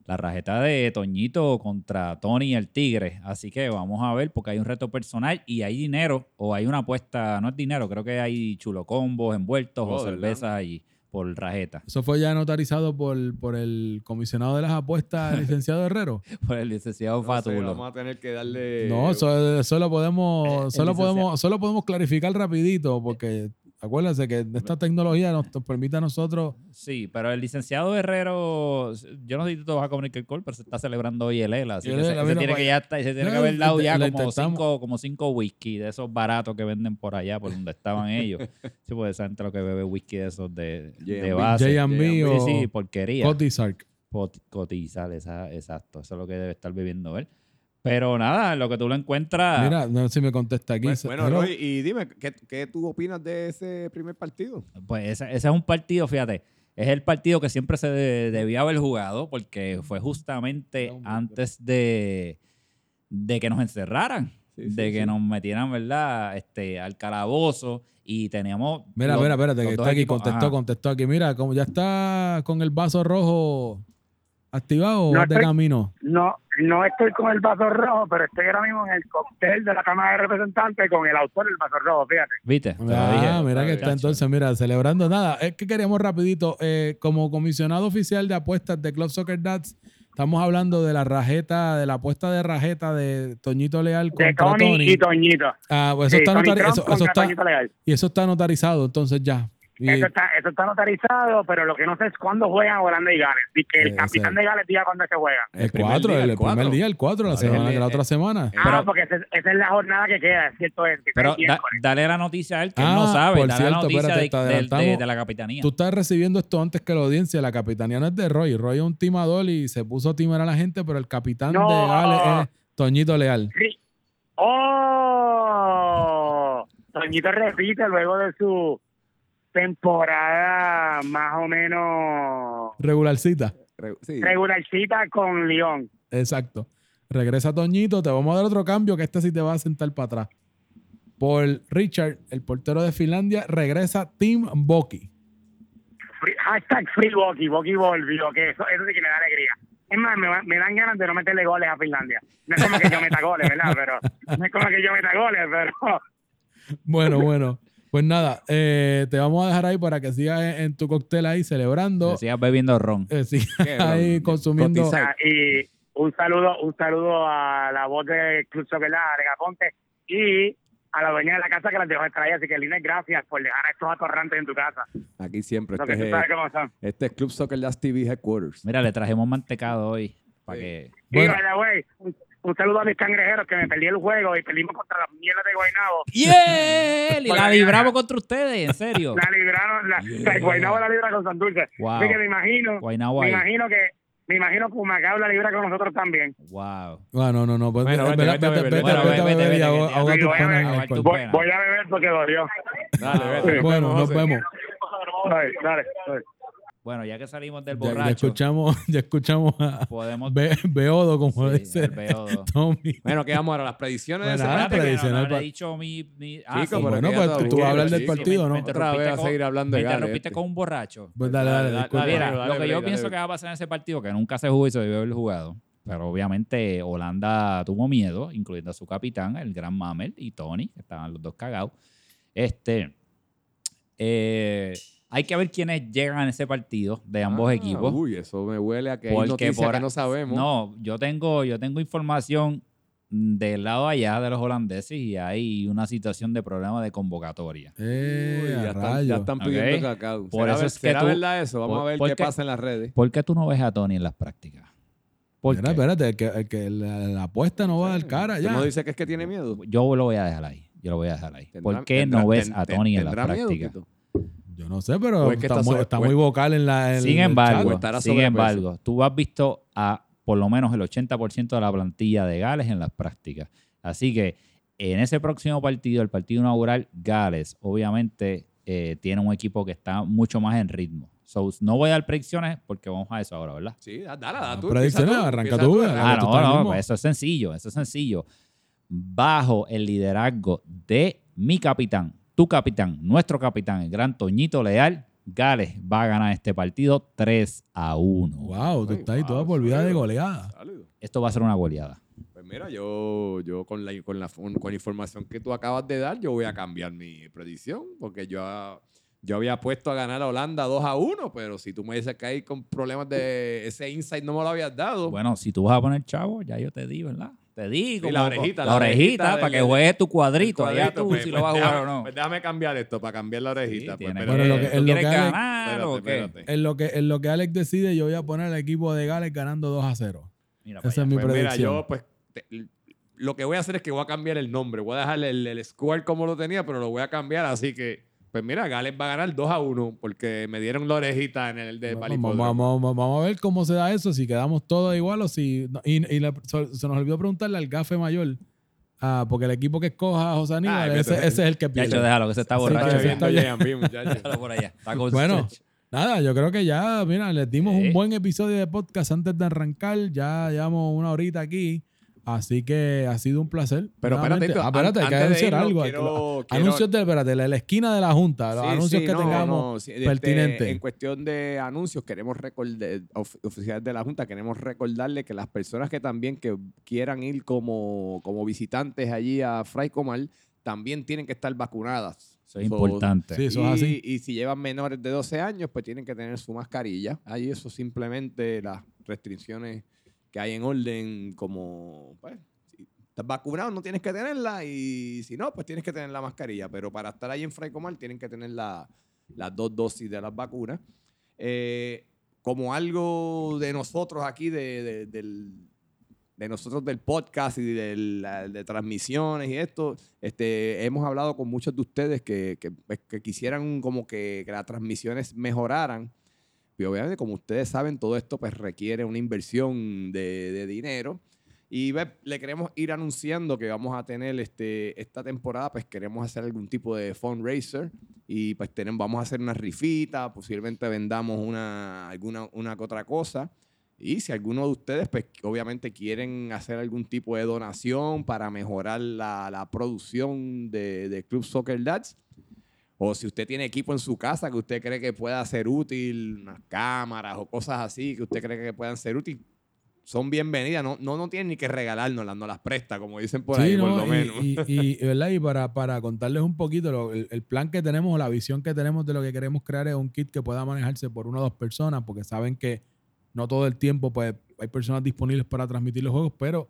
La rajeta de Toñito contra Tony el Tigre. Así que vamos a ver, porque hay un reto personal y hay dinero, o hay una apuesta, no es dinero, creo que hay chulocombos envueltos Oh, o ¿de cervezas allí. Por Rajeta, Eso fue ya notarizado por, por el comisionado de las apuestas, el *laughs* licenciado Herrero. por el licenciado No sé, Fátulo. vamos a tener que darle. No, eso, eso lo Eh, podemos, el solo podemos, solo podemos clarificar rapidito, porque acuérdense que esta tecnología nos, permite a nosotros. Sí, pero el licenciado Herrero, yo no sé si tú te vas a comunicar él, pero se está celebrando hoy el ELA, así que se, tiene que ya está- se tiene que haber dado ya como cinco, como cinco whisky de esos baratos que venden por allá, por donde estaban ellos. *laughs* Sí, pues esa gente lo que bebe whisky de esos de, de base. J&B Sí, o sí, porquería. Cotizark. Pot- Cotizar, esa- exacto. Eso es lo que debe estar bebiendo él. Pero nada, lo que tú lo encuentras. Mira, no sé si me contesta aquí. Bueno, bueno. Roy, y dime, ¿qué, ¿qué tú opinas de ese primer partido? Pues ese, ese es un partido, fíjate, es el partido que siempre se de- debía haber jugado porque fue justamente antes de, de que nos encerraran, Sí, sí, de que sí. nos metieran, ¿verdad? Este, al calabozo y teníamos... Mira, los- mira, espérate, que está aquí, equipos- contestó, ajá. contestó aquí. Mira, como ya está con el vaso rojo activado o No de camino. No, no estoy con el vaso rojo, pero estoy ahora mismo en el cóctel de la Cámara de Representantes con el autor del vaso rojo, fíjate. ¿Viste? Ah, dije. mira que está entonces, mira, celebrando nada. Es que queríamos rapidito, eh, como comisionado oficial de apuestas de Club Soccer Dads, estamos hablando de la rajeta, de la apuesta de rajeta de Toñito Leal De contra Tony, Tony. y Toñito. Ah, pues eso Sí, está Trump eso- eso está- Toñito Leal. y eso está notarizado, entonces ya. Y- Eso está, eso está notarizado, pero lo que no sé es cuándo juegan Holanda y Gales. Y que el Eh, capitán de Gales diga cuándo se juega. el primer 4, día, el, el primer día, el 4, la semana, el- la otra eh, semana. ah, Pero- porque esa, esa es la jornada que queda, es cierto es. que Pero da- dale la noticia a él, que él Ah, no sabe. por Dale cierto, la noticia espérate, de, la capitanía. Tú estás recibiendo esto antes que la audiencia. La capitanía no es de Roy. Roy es un timador y se puso a timar a la gente, pero el capitán No. de Gales es Toñito Leal. Sí. ¡Oh! Toñito repite luego de su temporada más o menos Regularcita. Re- Sí. regularcita con León. Exacto. Regresa Toñito. Te vamos a dar otro cambio que este sí te va a sentar para atrás. Por Richard, el portero de Finlandia, regresa Tim Boki. Hashtag Free Boki, Boki volvió, que eso, eso sí que me da alegría. Es más, me, me dan ganas de no meterle goles a Finlandia. No es como que yo meta goles, ¿verdad? Pero no es como que yo meta goles, pero *laughs* Bueno, bueno. Pues nada, eh, te vamos a dejar ahí para que sigas en, en tu cóctel ahí celebrando. Que sigas bebiendo ron. Eh, sigas ahí ron. consumiendo. Cotizar. Ah, y un saludo, un saludo a la voz de Club Soccer, Arega Ponte, y a la dueña de la casa que las dejó estar ahí. Así que, Lina, gracias por dejar a estos atorrantes en tu casa. Aquí siempre. Este que es, sabes cómo son. este es Club Soccer TV Headquarters. Mira, le trajimos mantecado hoy. Para Sí. que. Y, Bueno. by the way, un, saludo a mis cangrejeros que me perdí el juego y perdimos contra las mierdas de Guaynabo. ¡Yeah! Y la Bueno, libramos contra ustedes, en serio. La libraron, la, la Guaynabo la libra con Santurce. Wow. Así que me imagino, Guaynabo me ahí. imagino que, me imagino que Humacao la libra con nosotros también. Wow. Ah, no, no, no. Pues, Bueno, vete, vete, vete, vete, vete, vete, vete, bueno, vete a vete, vete, ahoga- vete, ahoga vete, tus voy a penas beber, Voy, voy a porque dolió. Dale, vete. nos Bueno, vemos, nos vemos. Dale, dale, dale. Bueno, ya que salimos del Ya, ya borracho, escuchamos, *laughs* ya escuchamos a podemos. Be- Beodo, como Sí, dice el beodo. *laughs* Tommy. Bueno, ¿qué vamos ahora? Las predicciones de Bueno? Espérate que tradicional no, no he dicho mi. mi ah, Chico, sí. pero Bueno, que pues tú vas a hablar del partido, ¿no? Me Otra vez a interrumpiste seguir con- hablando de Me interrumpiste este. con un borracho. Pues dale, dale, Dale, Mira, lo que yo pienso que va a pasar en ese partido, que nunca se jugó y se debió haber jugado, pero obviamente Holanda tuvo miedo, incluyendo a su capitán, el gran Mamel y Tony, que estaban los dos cagados. Este, eh, hay que ver quiénes llegan a ese partido de ambos Ah, equipos. Uy, eso me huele a que hay noticias por- que no sabemos. No, yo tengo, yo tengo información del lado allá de los holandeses y hay una situación de problema de convocatoria. Eh, Uy, ya, están, rayos. ya están pidiendo Ok. cacao. Por ¿Será, eso es que será tú- verdad eso? Vamos por- a ver ¿por qué pasa en las redes. ¿Por qué tú no ves a Tony en las prácticas? ¿Por Mira, qué? espérate, el que, el que la, la apuesta no va a dar cara ¿Tú ya. no dice que es que tiene miedo? Yo lo voy a dejar ahí. Yo lo voy a dejar ahí. ¿Tendrá- ¿Por qué tendrá- no ves ten- a ten- Tony en la tendrá miedo, práctica? Tito? Yo no sé, pero O es que está, está muy, sobre- está o muy es- vocal en la. en Sin embargo, sin embargo, tú has visto a por lo menos el 80% de la plantilla de Gales en las prácticas. Así que en ese próximo partido, el partido inaugural, Gales, obviamente eh, tiene un equipo que está mucho más en ritmo. So, no voy a dar predicciones porque vamos a eso ahora, ¿verdad? Sí, da- dale, da Ah, tú. predicciones, arranca tú, tú, dale. dale. Ah, tú no, no, pues eso es sencillo, eso es sencillo. Bajo el liderazgo de mi capitán, tu capitán, nuestro capitán, el gran Toñito Leal, Gales va a ganar este partido 3 a 1. Wow, tú estás ahí wow, toda por vida de goleada. Esto va a ser una goleada. Pues mira, yo, yo con, la, con, la, con la información que tú acabas de dar, yo voy a cambiar mi predicción, porque yo, Yo había puesto a ganar a Holanda 2 a 1, pero si tú me dices que hay con problemas de ese insight no me lo habías dado. Bueno, si tú vas a poner chavo, ya yo te di, ¿verdad? Te di como la orejita, la, la orejita, orejita para que juegues tu cuadrito, Cuadrito, allá tú pues, si pues lo vas a jugar déjame- o no. pues déjame cambiar esto para cambiar la Sí, orejita. pues, Bueno, lo que- ¿tú en lo que Alex- ganar espérate, o qué? espérate. En lo, que, en lo que Alex decide, yo voy a poner al equipo de Gales ganando 2 a 0. Mira Esa es mi Pues mira, predicción. yo pues te- lo que voy a hacer es que voy a cambiar el nombre. Voy a dejar el, el score como lo tenía, pero lo voy a cambiar. Así que, pues mira, Gales va a ganar 2 a 1 porque me dieron la orejita en el de Vamos, vamos, vamos- vamos a ver cómo se da eso, si quedamos todos igual o si... no, Y, y se, se nos olvidó preguntarle al gafe mayor, ah, porque el equipo que escoja a José Aníbal, Ay, ese, es el que Ya pierde. hecho, déjalo, que se está Sí, borracho. está viendo por allá. Está Bueno. Nada, yo creo que ya, mira, les dimos un buen episodio de podcast antes de arrancar. Ya llevamos una horita aquí. Así que ha sido un placer. Pero espérate, Nuevamente- ah, espérate, hay que anunciar algo. quiero- quiero- Anuncios de, espérate, la, la esquina de la Junta, los Sí, anuncios sí, que no, tengamos no, sí, este, pertinentes. en cuestión de anuncios, queremos recordar, of- oficiales de la Junta, queremos recordarle que las personas que también que quieran ir como, como visitantes allí a Fray Comal, también tienen que estar vacunadas. Eso es So, importante. Sí, eso es y, así. y si llevan menores de 12 años, pues tienen que tener su mascarilla. Ahí eso simplemente las restricciones que hay en orden, como, pues, si estás vacunado no tienes que tenerla y si no, pues tienes que tener la mascarilla. Pero para estar ahí en Fray Comal tienen que tener la- las dos dosis de las vacunas. Eh, como algo de nosotros aquí, de, de- del, de nosotros del podcast y de, la- de transmisiones y esto, este, hemos hablado con muchos de ustedes que, que, pues, que quisieran como que, que las transmisiones mejoraran. Obviamente, como ustedes saben, todo esto pues requiere una inversión de, dinero. Y le queremos ir anunciando que vamos a tener este, esta temporada, pues queremos hacer algún tipo de fundraiser y pues tenemos, vamos a hacer una rifita, posiblemente vendamos una, alguna una otra cosa. Y si alguno de ustedes, pues obviamente quieren hacer algún tipo de donación para mejorar la, la producción de Club Soccer Dads, o si usted tiene equipo en su casa que usted cree que pueda ser útil, unas cámaras o cosas así que usted cree que puedan ser útil, son bienvenidas. No, no, no tienen ni que regalárnoslas, no las presta, como dicen por ahí, Sí, por ¿no? lo y, menos. Y, y- y, *laughs* ¿verdad? y para, para contarles un poquito, lo- el, el plan que tenemos, o la visión que tenemos de lo que queremos crear es un kit que pueda manejarse por una o dos personas, porque saben que no todo el tiempo pues, hay personas disponibles para transmitir los juegos, pero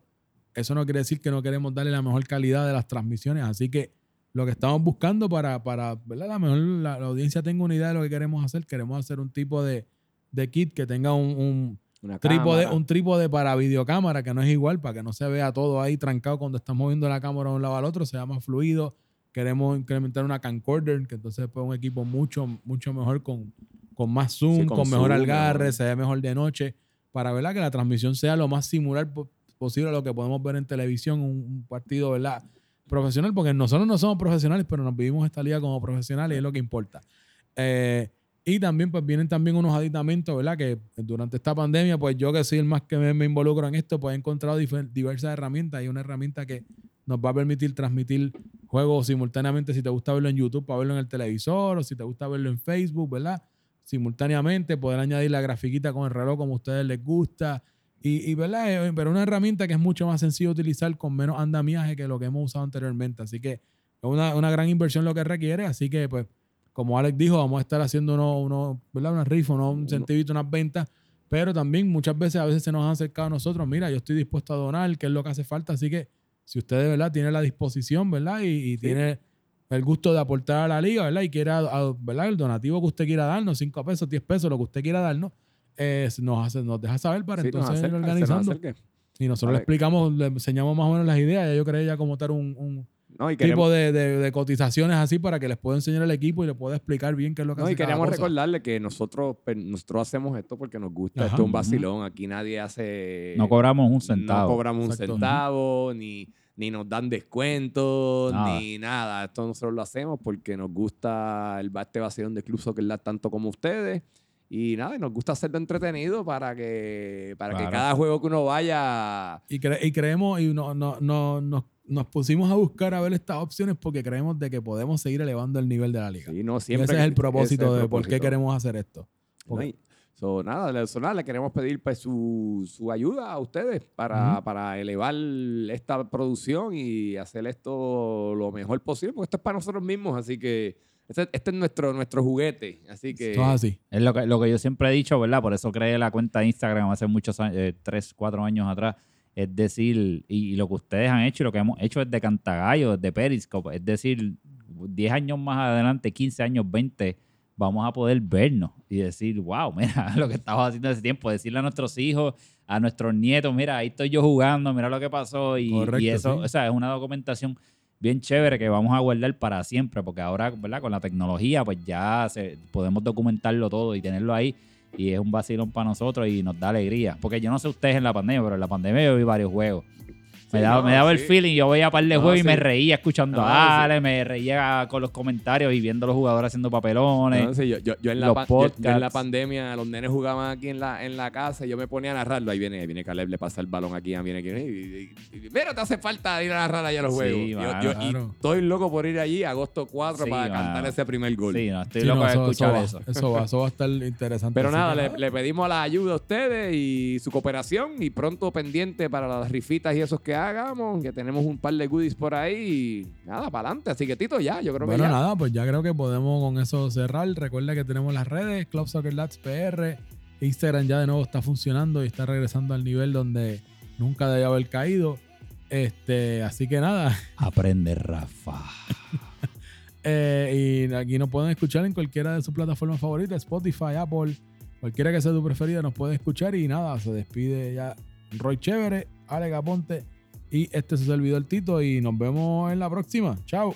eso no quiere decir que no queremos darle la mejor calidad de las transmisiones. Así que lo que estamos buscando para, para ¿verdad? La mejor la, la audiencia tenga una idea de lo que queremos hacer, queremos hacer un tipo de, de kit que tenga un- un, Una trípode, cámara. un trípode para videocámara que no es igual, para que no se vea todo ahí trancado cuando estamos moviendo la cámara de un lado al otro, sea más fluido. Queremos incrementar una camcorder, que entonces pues un equipo mucho, mucho mejor con, con más zoom, Sí, con, con mejor algarre, mejor. se ve mejor de noche, para ¿verdad? que la transmisión sea lo más similar po- posible a lo que podemos ver en televisión, un, un partido ¿verdad? Profesional, porque nosotros no somos profesionales, pero nos vivimos esta liga como profesionales y es lo que importa. Eh, y también, pues vienen también unos aditamentos, ¿verdad? Que durante esta pandemia, pues yo que soy el más que me, involucro en esto, pues he encontrado diversas herramientas. Hay una herramienta que nos va a permitir transmitir juegos simultáneamente si te gusta verlo en YouTube, para verlo en el televisor, o si te gusta verlo en Facebook, ¿verdad? Simultáneamente, poder añadir la grafiquita con el reloj como a ustedes les gusta. Y, y, ¿verdad? Eh, Pero una herramienta que es mucho más sencillo de utilizar con menos andamiaje que lo que hemos usado anteriormente. Así que es una, una gran inversión lo que requiere. Así que, pues, como Alex dijo, vamos a estar haciendo uno, uno, ¿verdad? una rifa, uno, un incentivito, unas ventas. Pero también muchas veces, a veces se nos han acercado a nosotros, mira, yo estoy dispuesto a donar, qué es lo que hace falta. Así que si usted verdad tiene la disposición, ¿verdad? Y, y tiene el gusto de aportar a la liga, ¿verdad? Y quiera, ¿verdad? El donativo que usted quiera darnos, 5 pesos, 10 pesos, lo que usted quiera darnos, eh, nos, hace, nos deja saber para Sí, entonces ir acerca, organizando. Y nosotros le explicamos, le enseñamos más o menos las ideas. Ya yo quería ya como tal un, un No, y tipo de, de- de cotizaciones así para que les pueda enseñar al equipo y le pueda explicar bien qué es lo que no, hace y cada cosa. recordarle que nosotros, pues, nosotros hacemos esto porque nos gusta. Ajá. Esto es un vacilón. Aquí nadie hace. No cobramos un centavo. No cobramos un centavo, ni, ni nos dan descuentos, Nada. ni nada. Esto nosotros lo hacemos porque nos gusta el este vacilón de Club Soccer tanto como ustedes. Y nada, y nos gusta hacerlo entretenido para que, para que Claro. cada juego que uno vaya. Y, cre- y creemos y no, no, no, nos, nos pusimos a buscar a ver estas opciones porque creemos de que podemos seguir elevando el nivel de la liga. Sí, no, Y siempre ese es el propósito es el de por qué propósito. queremos hacer esto. No, y- so, nada, so, nada, le queremos pedir pues, su, su ayuda a ustedes para, Ujú. para elevar esta producción y hacer esto lo mejor posible, porque esto es para nosotros mismos, así que Este, este es nuestro, nuestro juguete. Así que. Esto es así. Es lo que, lo que yo siempre he dicho, ¿verdad? Por eso creé la cuenta de Instagram hace muchos años, eh, tres, cuatro años atrás. Es decir, y, y lo que ustedes han hecho y lo que hemos hecho desde Cantagallo, desde Periscope, es decir, 10 años más adelante, 15 años, 20, vamos a poder vernos y decir, wow, mira *laughs* lo que estaba haciendo ese tiempo, decirle a nuestros hijos, a nuestros nietos, mira, ahí estoy yo jugando, mira lo que pasó y, Correcto, y eso, sí. o sea, es una documentación bien chévere que vamos a guardar para siempre, porque ahora, ¿verdad? Con la tecnología, pues ya se- podemos documentarlo todo y tenerlo ahí. Y es un vacilón para nosotros y nos da alegría. Porque yo no sé ustedes en la pandemia, pero en la pandemia yo vi varios juegos. Me Sí, daba, no, me daba el feeling, yo veía un par de No, juegos y sí. me reía escuchando No, a Ale, me reía con los comentarios y viendo a los jugadores haciendo papelones. Entonces, yo, yo, yo en la los yo- yo en la pandemia, los nenes jugaban aquí en la, en la casa y yo me ponía a narrarlo. Ahí viene, ahí viene Caleb, le pasa el balón aquí, ahí viene aquí. Y, y- y- mira, te hace falta ir a narrar allá los Sí, juegos. Yo- mano, yo- claro. Y estoy loco por ir allí agosto 4 Sí, para cantar ese primer gol. Sí, no, estoy Sí, loco no, de eso, escuchar va, eso. Eso va, eso va a estar interesante. Pero nada, le, le pedimos la ayuda a ustedes y su cooperación y pronto pendiente para las rifitas y esos que hagamos, que tenemos un par de goodies por ahí y nada, para adelante. Así que Tito, ya, yo creo Bueno, que ya. nada, pues ya creo que podemos con eso cerrar. Recuerda que tenemos las redes, Club Soccer Lads PR. Instagram ya de nuevo está funcionando y está regresando al nivel donde nunca debe haber caído. Este, así que nada. Aprende, Rafa. *laughs* Eh, y aquí nos pueden escuchar en cualquiera de sus plataformas favoritas, Spotify, Apple, cualquiera que sea tu preferida, nos puede escuchar. Y nada, se despide ya Roy Chévere, Ale Caponte y este es su servidor Tito. Y nos vemos en la próxima. Chao.